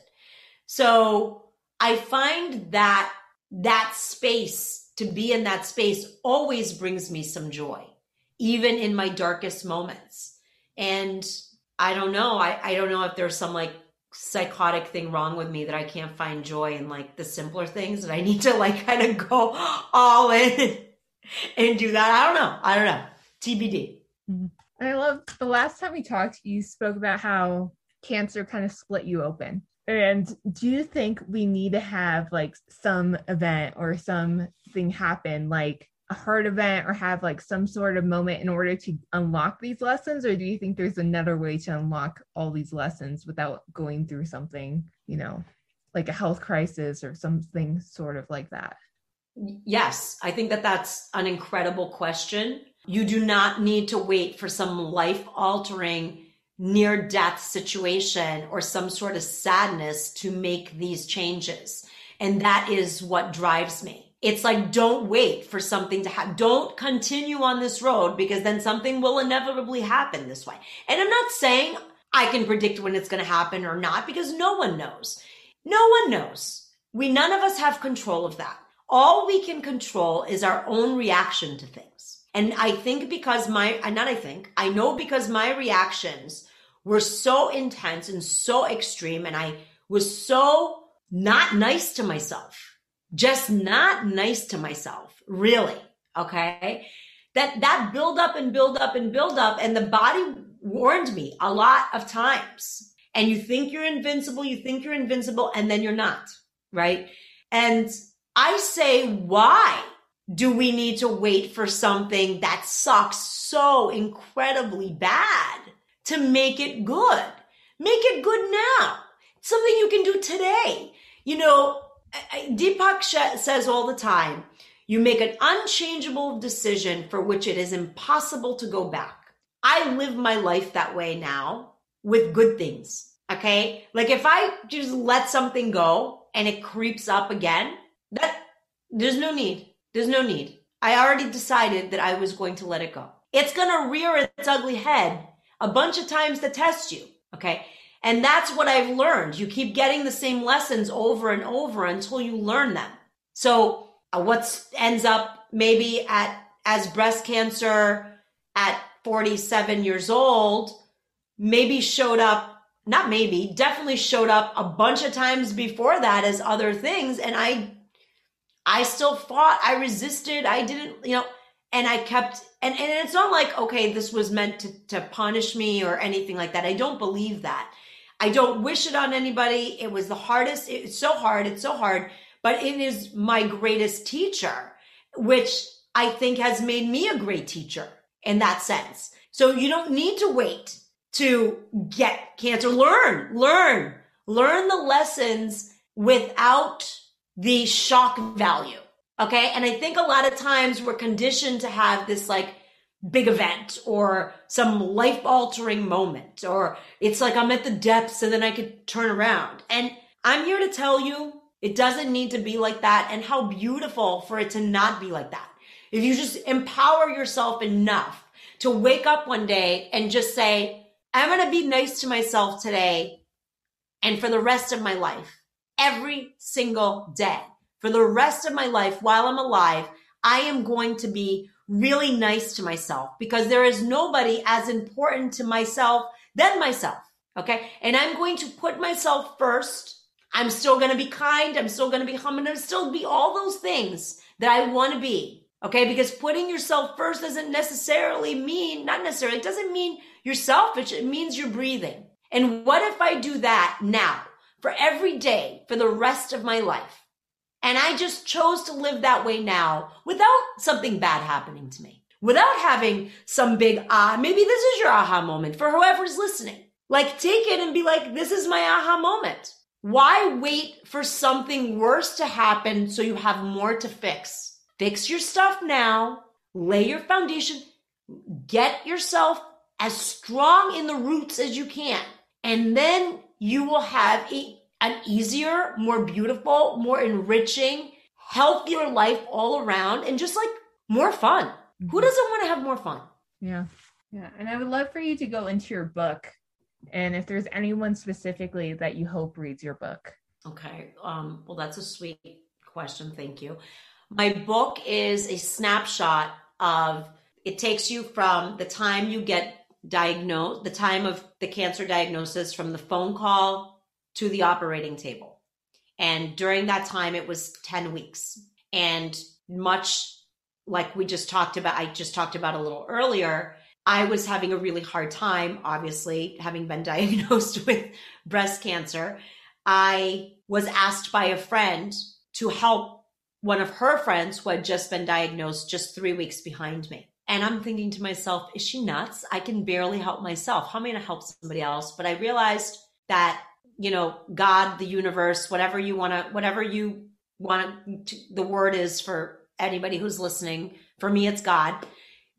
So I find that that space to be in that space always brings me some joy, even in my darkest moments. And I don't know. I, I don't know if there's some like psychotic thing wrong with me that I can't find joy in like the simpler things that I need to like kind of go all in and do that. I don't know. I don't know. TBD. I love the last time we talked, you spoke about how cancer kind of split you open. And do you think we need to have like some event or something happen, like a heart event, or have like some sort of moment in order to unlock these lessons? Or do you think there's another way to unlock all these lessons without going through something, you know, like a health crisis or something sort of like that? Yes, I think that that's an incredible question. You do not need to wait for some life altering near death situation or some sort of sadness to make these changes. And that is what drives me. It's like, don't wait for something to happen. Don't continue on this road because then something will inevitably happen this way. And I'm not saying I can predict when it's going to happen or not because no one knows. No one knows. We, none of us have control of that. All we can control is our own reaction to things. And I think because my, uh, not I think, I know because my reactions were so intense and so extreme. And I was so not nice to myself, just not nice to myself, really. Okay. That, that build up and build up and build up. And the body warned me a lot of times. And you think you're invincible, you think you're invincible, and then you're not. Right. And I say, why do we need to wait for something that sucks so incredibly bad to make it good. Make it good now. It's something you can do today. You know, Deepak says all the time, you make an unchangeable decision for which it is impossible to go back. I live my life that way now with good things. Okay. Like if I just let something go and it creeps up again, that there's no need. There's no need. I already decided that I was going to let it go. It's going to rear its ugly head a bunch of times to test you. Okay. And that's what I've learned. You keep getting the same lessons over and over until you learn them. So uh, what ends up maybe at as breast cancer at 47 years old, maybe showed up not maybe, definitely showed up a bunch of times before that as other things. And I, I still fought. I resisted. I didn't, you know, and I kept and and it's not like okay this was meant to to punish me or anything like that. I don't believe that. I don't wish it on anybody. It was the hardest. It's so hard. It's so hard, but it is my greatest teacher, which I think has made me a great teacher in that sense. So you don't need to wait to get cancer. Learn, learn, learn the lessons without the shock value Okay. And I think a lot of times we're conditioned to have this like big event or some life altering moment, or it's like I'm at the depths and then I could turn around. And I'm here to tell you it doesn't need to be like that. And how beautiful for it to not be like that. If you just empower yourself enough to wake up one day and just say, I'm going to be nice to myself today and for the rest of my life, every single day for the rest of my life while I'm alive, I am going to be really nice to myself because there is nobody as important to myself than myself. Okay. And I'm going to put myself first. I'm still going to be kind. I'm still going to be, humble. I'm going to still be all those things that I want to be. Okay. Because putting yourself first doesn't necessarily mean, not necessarily, it doesn't mean you're selfish. It means you're breathing. And what if I do that now for every day for the rest of my life? And I just chose to live that way now without something bad happening to me, without having some big ah, maybe this is your aha moment for whoever's listening. Like take it and be like, this is my aha moment. Why wait for something worse to happen so you have more to fix? Fix your stuff now, lay your foundation, get yourself as strong in the roots as you can. And then you will have a an easier, more beautiful, more enriching, healthier life all around and just like more fun. Mm-hmm. Who doesn't want to have more fun? Yeah. Yeah. And I would love for you to go into your book and if there's anyone specifically that you hope reads your book. Okay. Um, well, that's a sweet question. Thank you. My book is a snapshot of it takes you from the time you get diagnosed, the time of the cancer diagnosis, from the phone call to the operating table. And during that time, it was 10 weeks. And much like we just talked about, I just talked about a little earlier, I was having a really hard time, obviously, having been diagnosed with breast cancer. I was asked by a friend to help one of her friends who had just been diagnosed just three weeks behind me. And I'm thinking to myself, is she nuts? I can barely help myself. How am I going to help somebody else? But I realized that, you know, God, the universe, whatever you want to, whatever you want to, the word is for anybody who's listening. For me, it's God.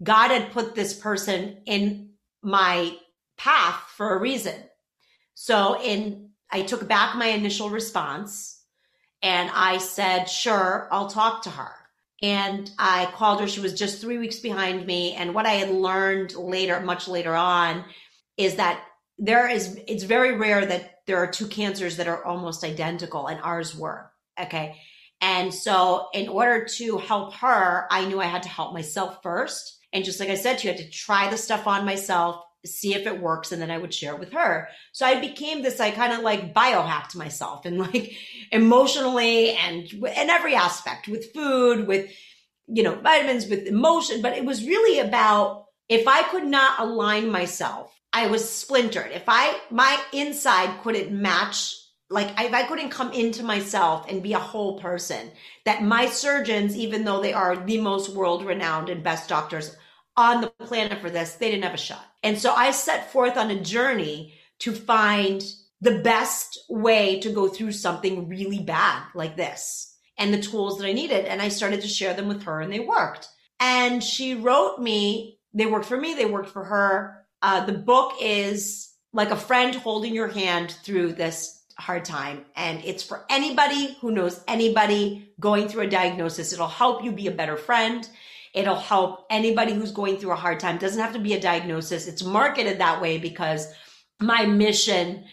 God had put this person in my path for a reason. So in, I took back my initial response and I said, sure, I'll talk to her and I called her. She was just three weeks behind me. And what I had learned later, much later on, is that there is, it's very rare that there are two cancers that are almost identical, and ours were. Okay. And so, in order to help her, I knew I had to help myself first. And just like I said, to you I had to try the stuff on myself, see if it works and then I would share it with her. So I became this, I kind of like biohacked myself and like emotionally and in every aspect with food, with, you know, vitamins, with emotion. But it was really about if I could not align myself, I was splintered. If I, my inside couldn't match like if I couldn't come into myself and be a whole person, that my surgeons, even though they are the most world renowned and best doctors on the planet for this, they didn't have a shot. And so I set forth on a journey to find the best way to go through something really bad like this and the tools that I needed. And I started to share them with her and they worked. And she wrote me, they worked for me, they worked for her. Uh, the book is like a friend holding your hand through this hard time. And it's for anybody who knows anybody going through a diagnosis. It'll help you be a better friend. It'll help anybody who's going through a hard time. It doesn't have to be a diagnosis. It's marketed that way because my mission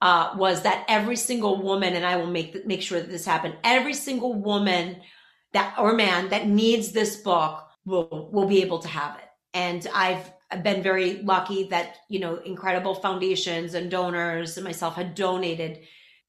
uh, was that every single woman, and I will make make sure that this happen. Every single woman that or man that needs this book will will be able to have it. And I've been very lucky that you know incredible foundations and donors and myself had donated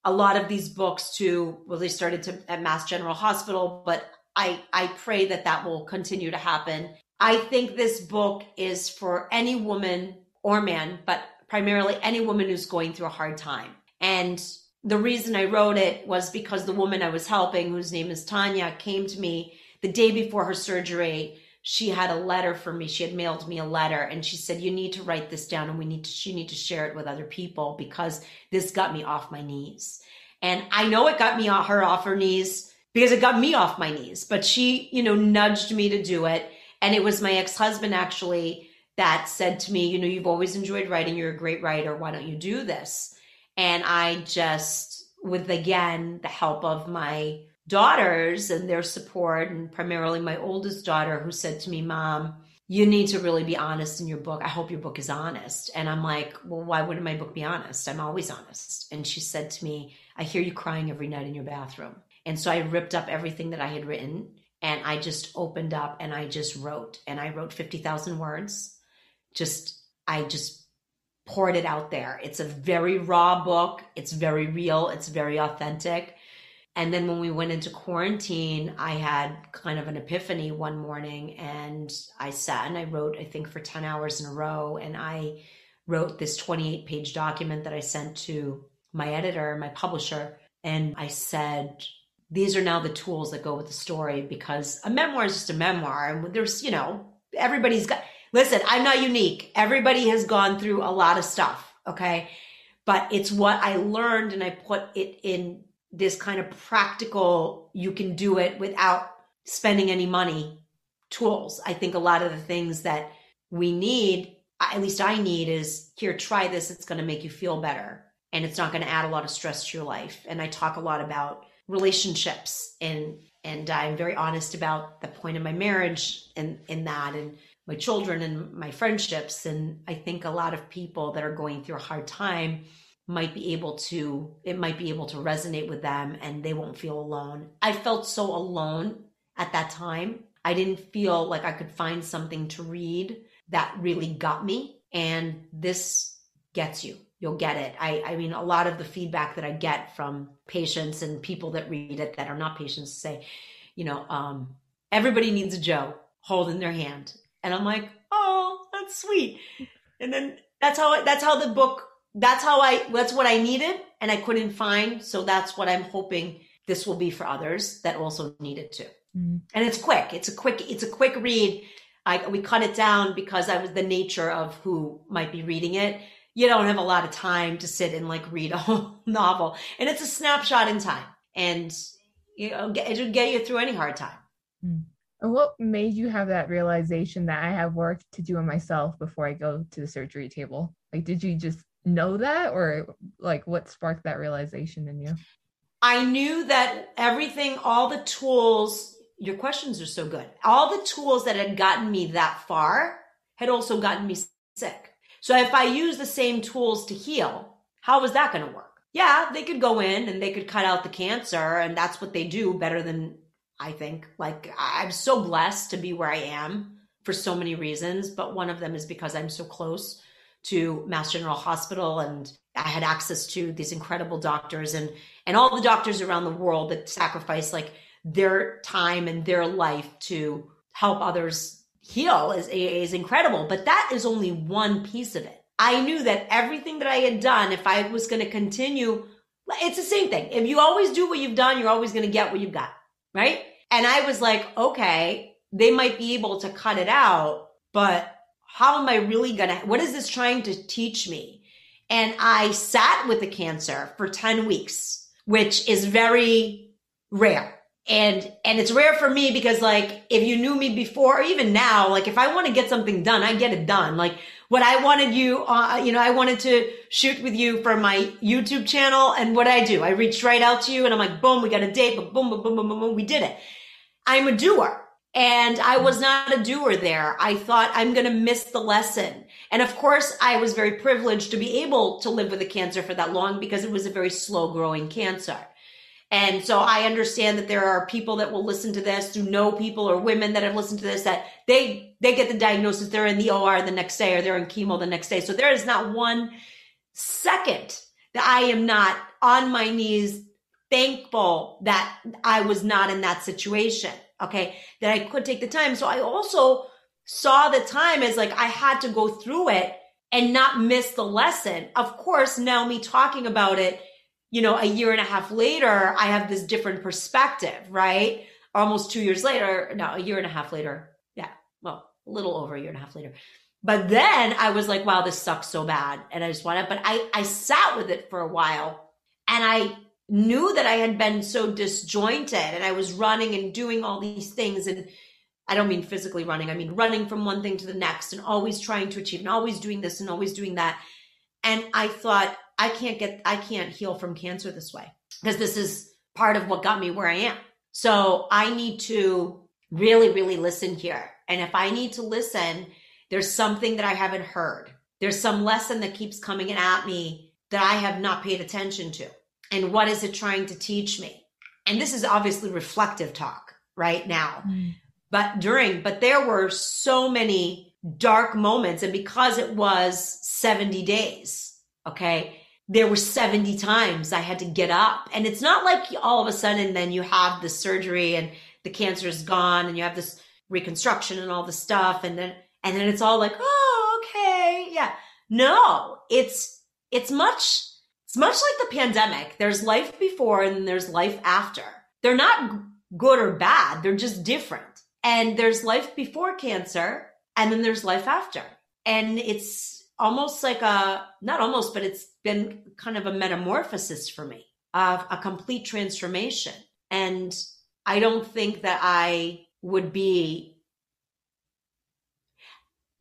a lot of these books to well they started to at mass general hospital but I, I pray that that will continue to happen. I think this book is for any woman or man, but primarily any woman who's going through a hard time. And the reason I wrote it was because the woman I was helping, whose name is Tanya, came to me the day before her surgery. She had a letter for me. She had mailed me a letter and she said, You need to write this down and we need to, she need to share it with other people because this got me off my knees. And I know it got me her off her knees because it got me off my knees. But she, you know, nudged me to do it. And it was my ex husband actually that said to me, you know, you've always enjoyed writing. You're a great writer. Why don't you do this? And I just, with again, the help of my daughters and their support, and primarily my oldest daughter, who said to me, Mom, you need to really be honest in your book. I hope your book is honest. And I'm like, well, why wouldn't my book be honest? I'm always honest. And she said to me, I hear you crying every night in your bathroom. And so I ripped up everything that I had written and I just opened up and I just wrote and I wrote 50,000 words. Just, I just poured it out there. It's a very raw book. It's very real. It's very authentic. And then when we went into quarantine, I had kind of an epiphany one morning and I sat and I wrote, I think, for 10 hours in a row. And I wrote this 28 page document that I sent to my editor, my publisher. And I said, these are now the tools that go with the story because a memoir is just a memoir. And there's you know everybody's got listen i'm not unique. Everybody has gone through a lot of stuff okay? But it's what i learned and i put it in this kind of practical you can do it without spending any money tools. I think a lot of the things that we need at least i need is here try this. It's going to make you feel better. And it's not going to add a lot of stress to your life. And i talk a lot about relationships and and I'm very honest about the point of my marriage and in that and my children and my friendships and I think a lot of people that are going through a hard time might be able to it might be able to resonate with them and they won't feel alone. I felt so alone at that time. I didn't feel like I could find something to read that really got me and this gets you. You'll get it. I, I mean, a lot of the feedback that I get from patients and people that read it that are not patients say, you know, um, everybody needs a Joe holding their hand. And I'm like, oh, that's sweet. And then that's how, that's how the book, that's how I, that's what I needed and I couldn't find. So that's what I'm hoping this will be for others that also need it too. Mm. And it's quick. It's a quick, it's a quick read. I, we cut it down because I was the nature of who might be reading it you don't have a lot of time to sit and like read a whole novel. And it's a snapshot in time. And you know, it'll get you through any hard time. Hmm. And what made you have that realization that I have work to do on myself before I go to the surgery table? Like, did you just know that, or like what sparked that realization in you? I knew that everything, all the tools, your questions are so good. All the tools that had gotten me that far had also gotten me sick. So if I use the same tools to heal, how is that going to work? Yeah, they could go in and they could cut out the cancer, and that's what they do better than I think. Like, I'm so blessed to be where I am for so many reasons, but one of them is because I'm so close to Mass General Hospital and I had access to these incredible doctors and and all the doctors around the world that sacrifice like their time and their life to help others heal is, is incredible, but that is only one piece of it. I knew that everything that I had done, if I was going to continue, it's the same thing. If you always do what you've done, you're always going to get what you've got. Right. And I was like, okay, they might be able to cut it out, but how am I really going to, what is this trying to teach me? And I sat with the cancer for 10 weeks, which is very rare and and it's rare for me because like if you knew me before or even now like if i want to get something done i get it done. Like what i wanted you uh, you know i wanted to shoot with you for my youtube channel and what i do i reached right out to you and i'm like boom we got a date but boom boom boom boom boom, boom we did it. I'm a doer and i was not a doer there. I thought i'm going to miss the lesson. And of course i was very privileged to be able to live with a cancer for that long because it was a very slow growing cancer and so I understand that there are people that will listen to this who know people or women that have listened to this that they they get the diagnosis, they're in the OR the next day or they're in chemo the next day. So there is not one second that I am not on my knees thankful that I was not in that situation. Okay. That I could take the time. So I also saw the time as like I had to go through it and not miss the lesson. Of course, now me talking about it you know, a year and a half later, I have this different perspective, right? Almost two years later, no, a year and a half later. Yeah. Well, a little over a year and a half later. But then I was like, wow, this sucks so bad. And I just wanted, but I, I sat with it for a while and I knew that I had been so disjointed and I was running and doing all these things. And I don't mean physically running, I mean running from one thing to the next and always trying to achieve and always doing this and always doing that. And I thought, I can't get, I can't heal from cancer this way because this is part of what got me where I am. So I need to really, really listen here. And if I need to listen, there's something that I haven't heard. There's some lesson that keeps coming at me that I have not paid attention to. And what is it trying to teach me? And this is obviously reflective talk right now. Mm. But during, but there were so many dark moments. And because it was 70 days, okay, there were 70 times I had to get up. And it's not like all of a sudden then you have the surgery and the cancer is gone and you have this reconstruction and all the stuff. And then, and then it's all like, oh, okay. Yeah. No, it's, it's much, it's much like the pandemic. There's life before and there's life after. They're not good or bad. They're just different. And there's life before cancer and then there's life after. And it's, almost like a not almost but it's been kind of a metamorphosis for me of a complete transformation. And i don't think that i would be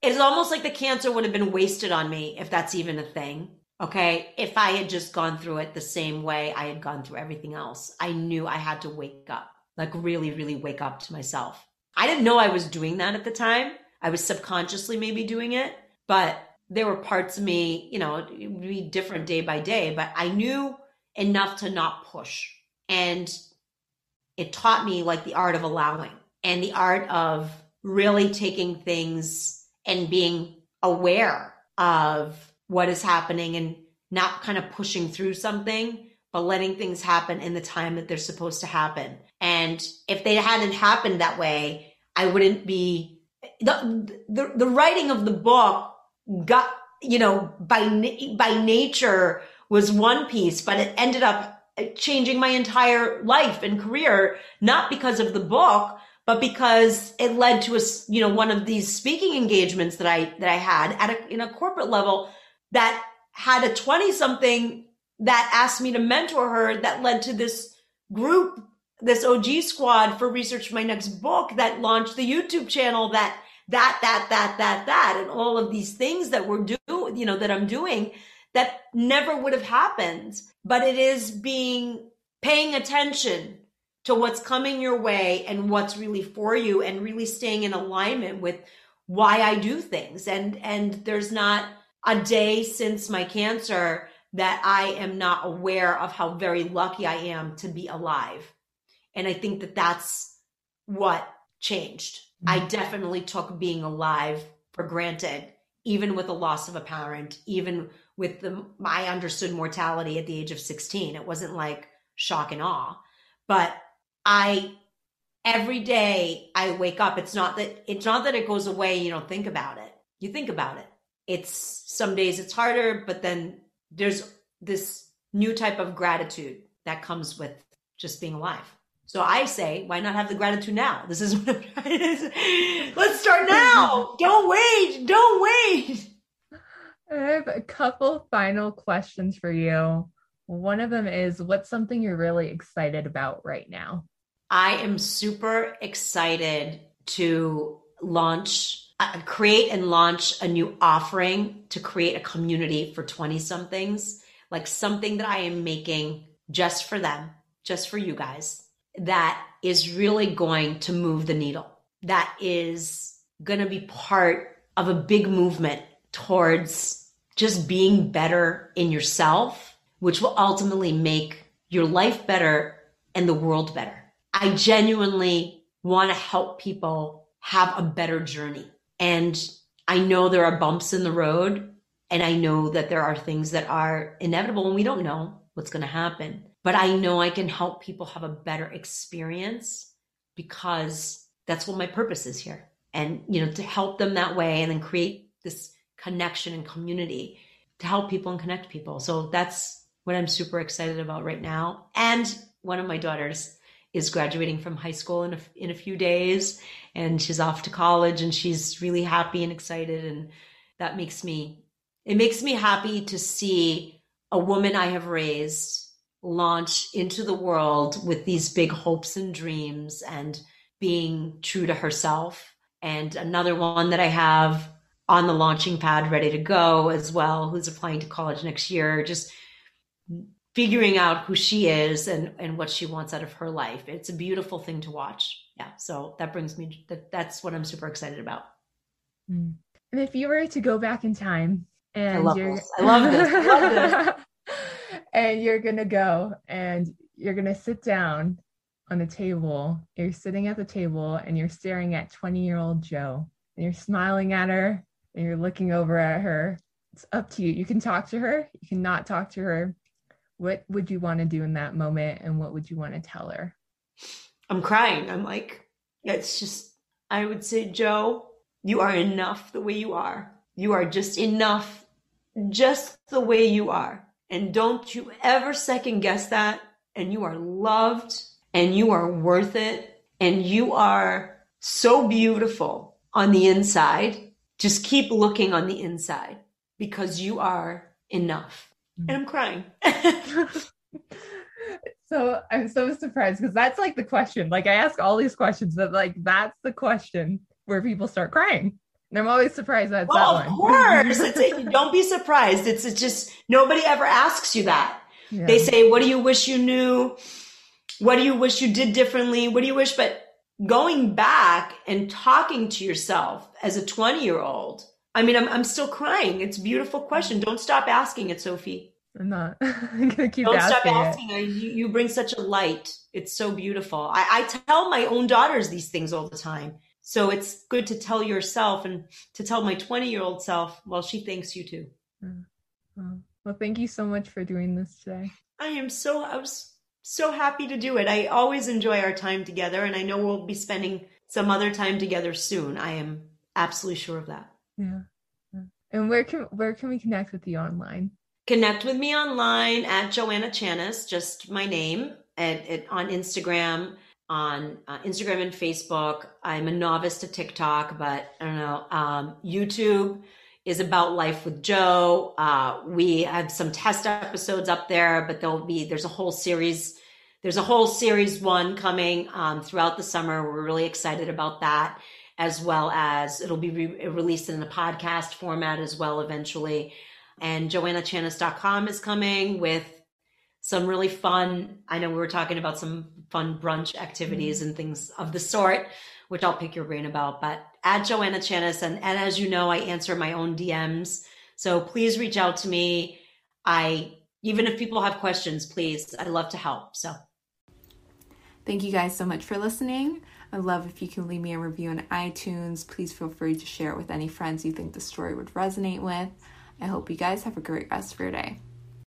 it's almost like the cancer would have been wasted on me if that's even a thing okay? If i had just gone through it the same way i had gone through everything else i knew i had to wake up like really really wake up to myself. I didn't know i was doing that at the time. I was subconsciously maybe doing it but there were parts of me, you know, it would be different day by day, but I knew enough to not push. And it taught me like the art of allowing and the art of really taking things and being aware of what is happening and not kind of pushing through something, but letting things happen in the time that they're supposed to happen. And if they hadn't happened that way, I wouldn't be the the, the writing of the book got you know by by nature was one piece, but it ended up uh, changing my entire life and career, not because of the book, but because it led to a, you know, one of these speaking engagements that I, that I had at a, in a corporate level that had a 20 something that asked me to mentor her that led to this group, this OG squad for research for my next book that launched the YouTube channel that, that, that, that, that, that, and all of these things that we're doing, you know, that I'm doing that never would have happened. But it is being paying attention to what's coming your way and what's really for you and really staying in alignment with why I do things. And and there's not a day since my cancer that I am not aware of how very lucky I am to be alive. And I think that that's what changed. Mm-hmm. I definitely took being alive for granted, even with the loss of a parent, even with the I understood mortality at the age of 16. It wasn't like shock and awe. But I every day I wake up, it's not that it's not that it goes away, you don't think about it. You think about it. It's some days it's harder, but then there's this new type of gratitude that comes with just being alive. So I say, why not have the gratitude now? This is what I'm trying to say. Let's start now. Don't wait. Don't wait. I have a couple final questions for you. One of them is what's something you're really excited about right now? I am super excited to launch, uh, create and launch a new offering to create a community for 20 somethings, like something that I am making just for them, just for you guys, that is really going to move the needle, that is going to be part of a big movement towards just being better in yourself, which will ultimately make your life better and the world better. I genuinely want to help people have a better journey. And I know there are bumps in the road, and I know that there are things that are inevitable, and we don't know what's going to happen. But I know I can help people have a better experience because that's what my purpose is here. And, you know, to help them that way and then create this connection and community to help people and connect people. So that's what I'm super excited about right now. And one of my daughters is graduating from high school in a, in a few days and she's off to college and she's really happy and excited and that makes me it makes me happy to see a woman I have raised launch into the world with these big hopes and dreams and being true to herself and another one that I have on the launching pad, ready to go as well, who's applying to college next year, just figuring out who she is and, and what she wants out of her life. It's a beautiful thing to watch. Yeah. So that brings me, that, that's what I'm super excited about. Hmm. And if you were to go back in time and I love you're, this. I love this. I love this. and you're going to go and you're going to sit down on a table. You're sitting at the table and you're staring at 20 year old Joe and you're smiling at her and you're looking over at her. It's up to you. You can talk to her, you can not talk to her. What would you want to do in that moment and what would you want to tell her? I'm crying. I'm like, it's just, I would say, Joe, you are enough the way you are. You are just enough, just the way you are. And don't you ever second guess that. And you are loved and you are worth it. And you are so beautiful on the inside just keep looking on the inside because you are enough. And I'm crying. so I'm so surprised because that's like the question. Like I ask all these questions, but like that's the question where people start crying. And I'm always surprised that's well, that of course. it's, don't be surprised. It's, it's just nobody ever asks you that. Yeah. They say, "What do you wish you knew? What do you wish you did differently? What do you wish?" But going back and talking to yourself as a 20 year old i mean I'm, I'm still crying it's a beautiful question don't stop asking it sophie i'm not i'm gonna keep don't asking stop asking it. You, you bring such a light it's so beautiful I, I tell my own daughters these things all the time so it's good to tell yourself and to tell my 20 year old self well she thanks you too mm-hmm. Well, thank you so much for doing this today. I am so I was so happy to do it. I always enjoy our time together, and I know we'll be spending some other time together soon. I am absolutely sure of that. Yeah. And where can where can we connect with you online? Connect with me online at Joanna Chanis, just my name, at, at on Instagram, on uh, Instagram and Facebook. I'm a novice to TikTok, but I don't know. Um, YouTube is about life with Joe. Uh, we have some test episodes up there, but there'll be there's a whole series. There's a whole series one coming um, throughout the summer. We're really excited about that, as well as it'll be re- released in a podcast format as well eventually. And joannachanis.com is coming with some really fun. I know we were talking about some fun brunch activities mm-hmm. and things of the sort, which I'll pick your brain about. But at Joanna Chanis, and, and as you know, I answer my own DMs. So please reach out to me. I even if people have questions, please, I'd love to help. So thank you guys so much for listening. I'd love if you can leave me a review on iTunes. Please feel free to share it with any friends you think the story would resonate with. I hope you guys have a great rest of your day.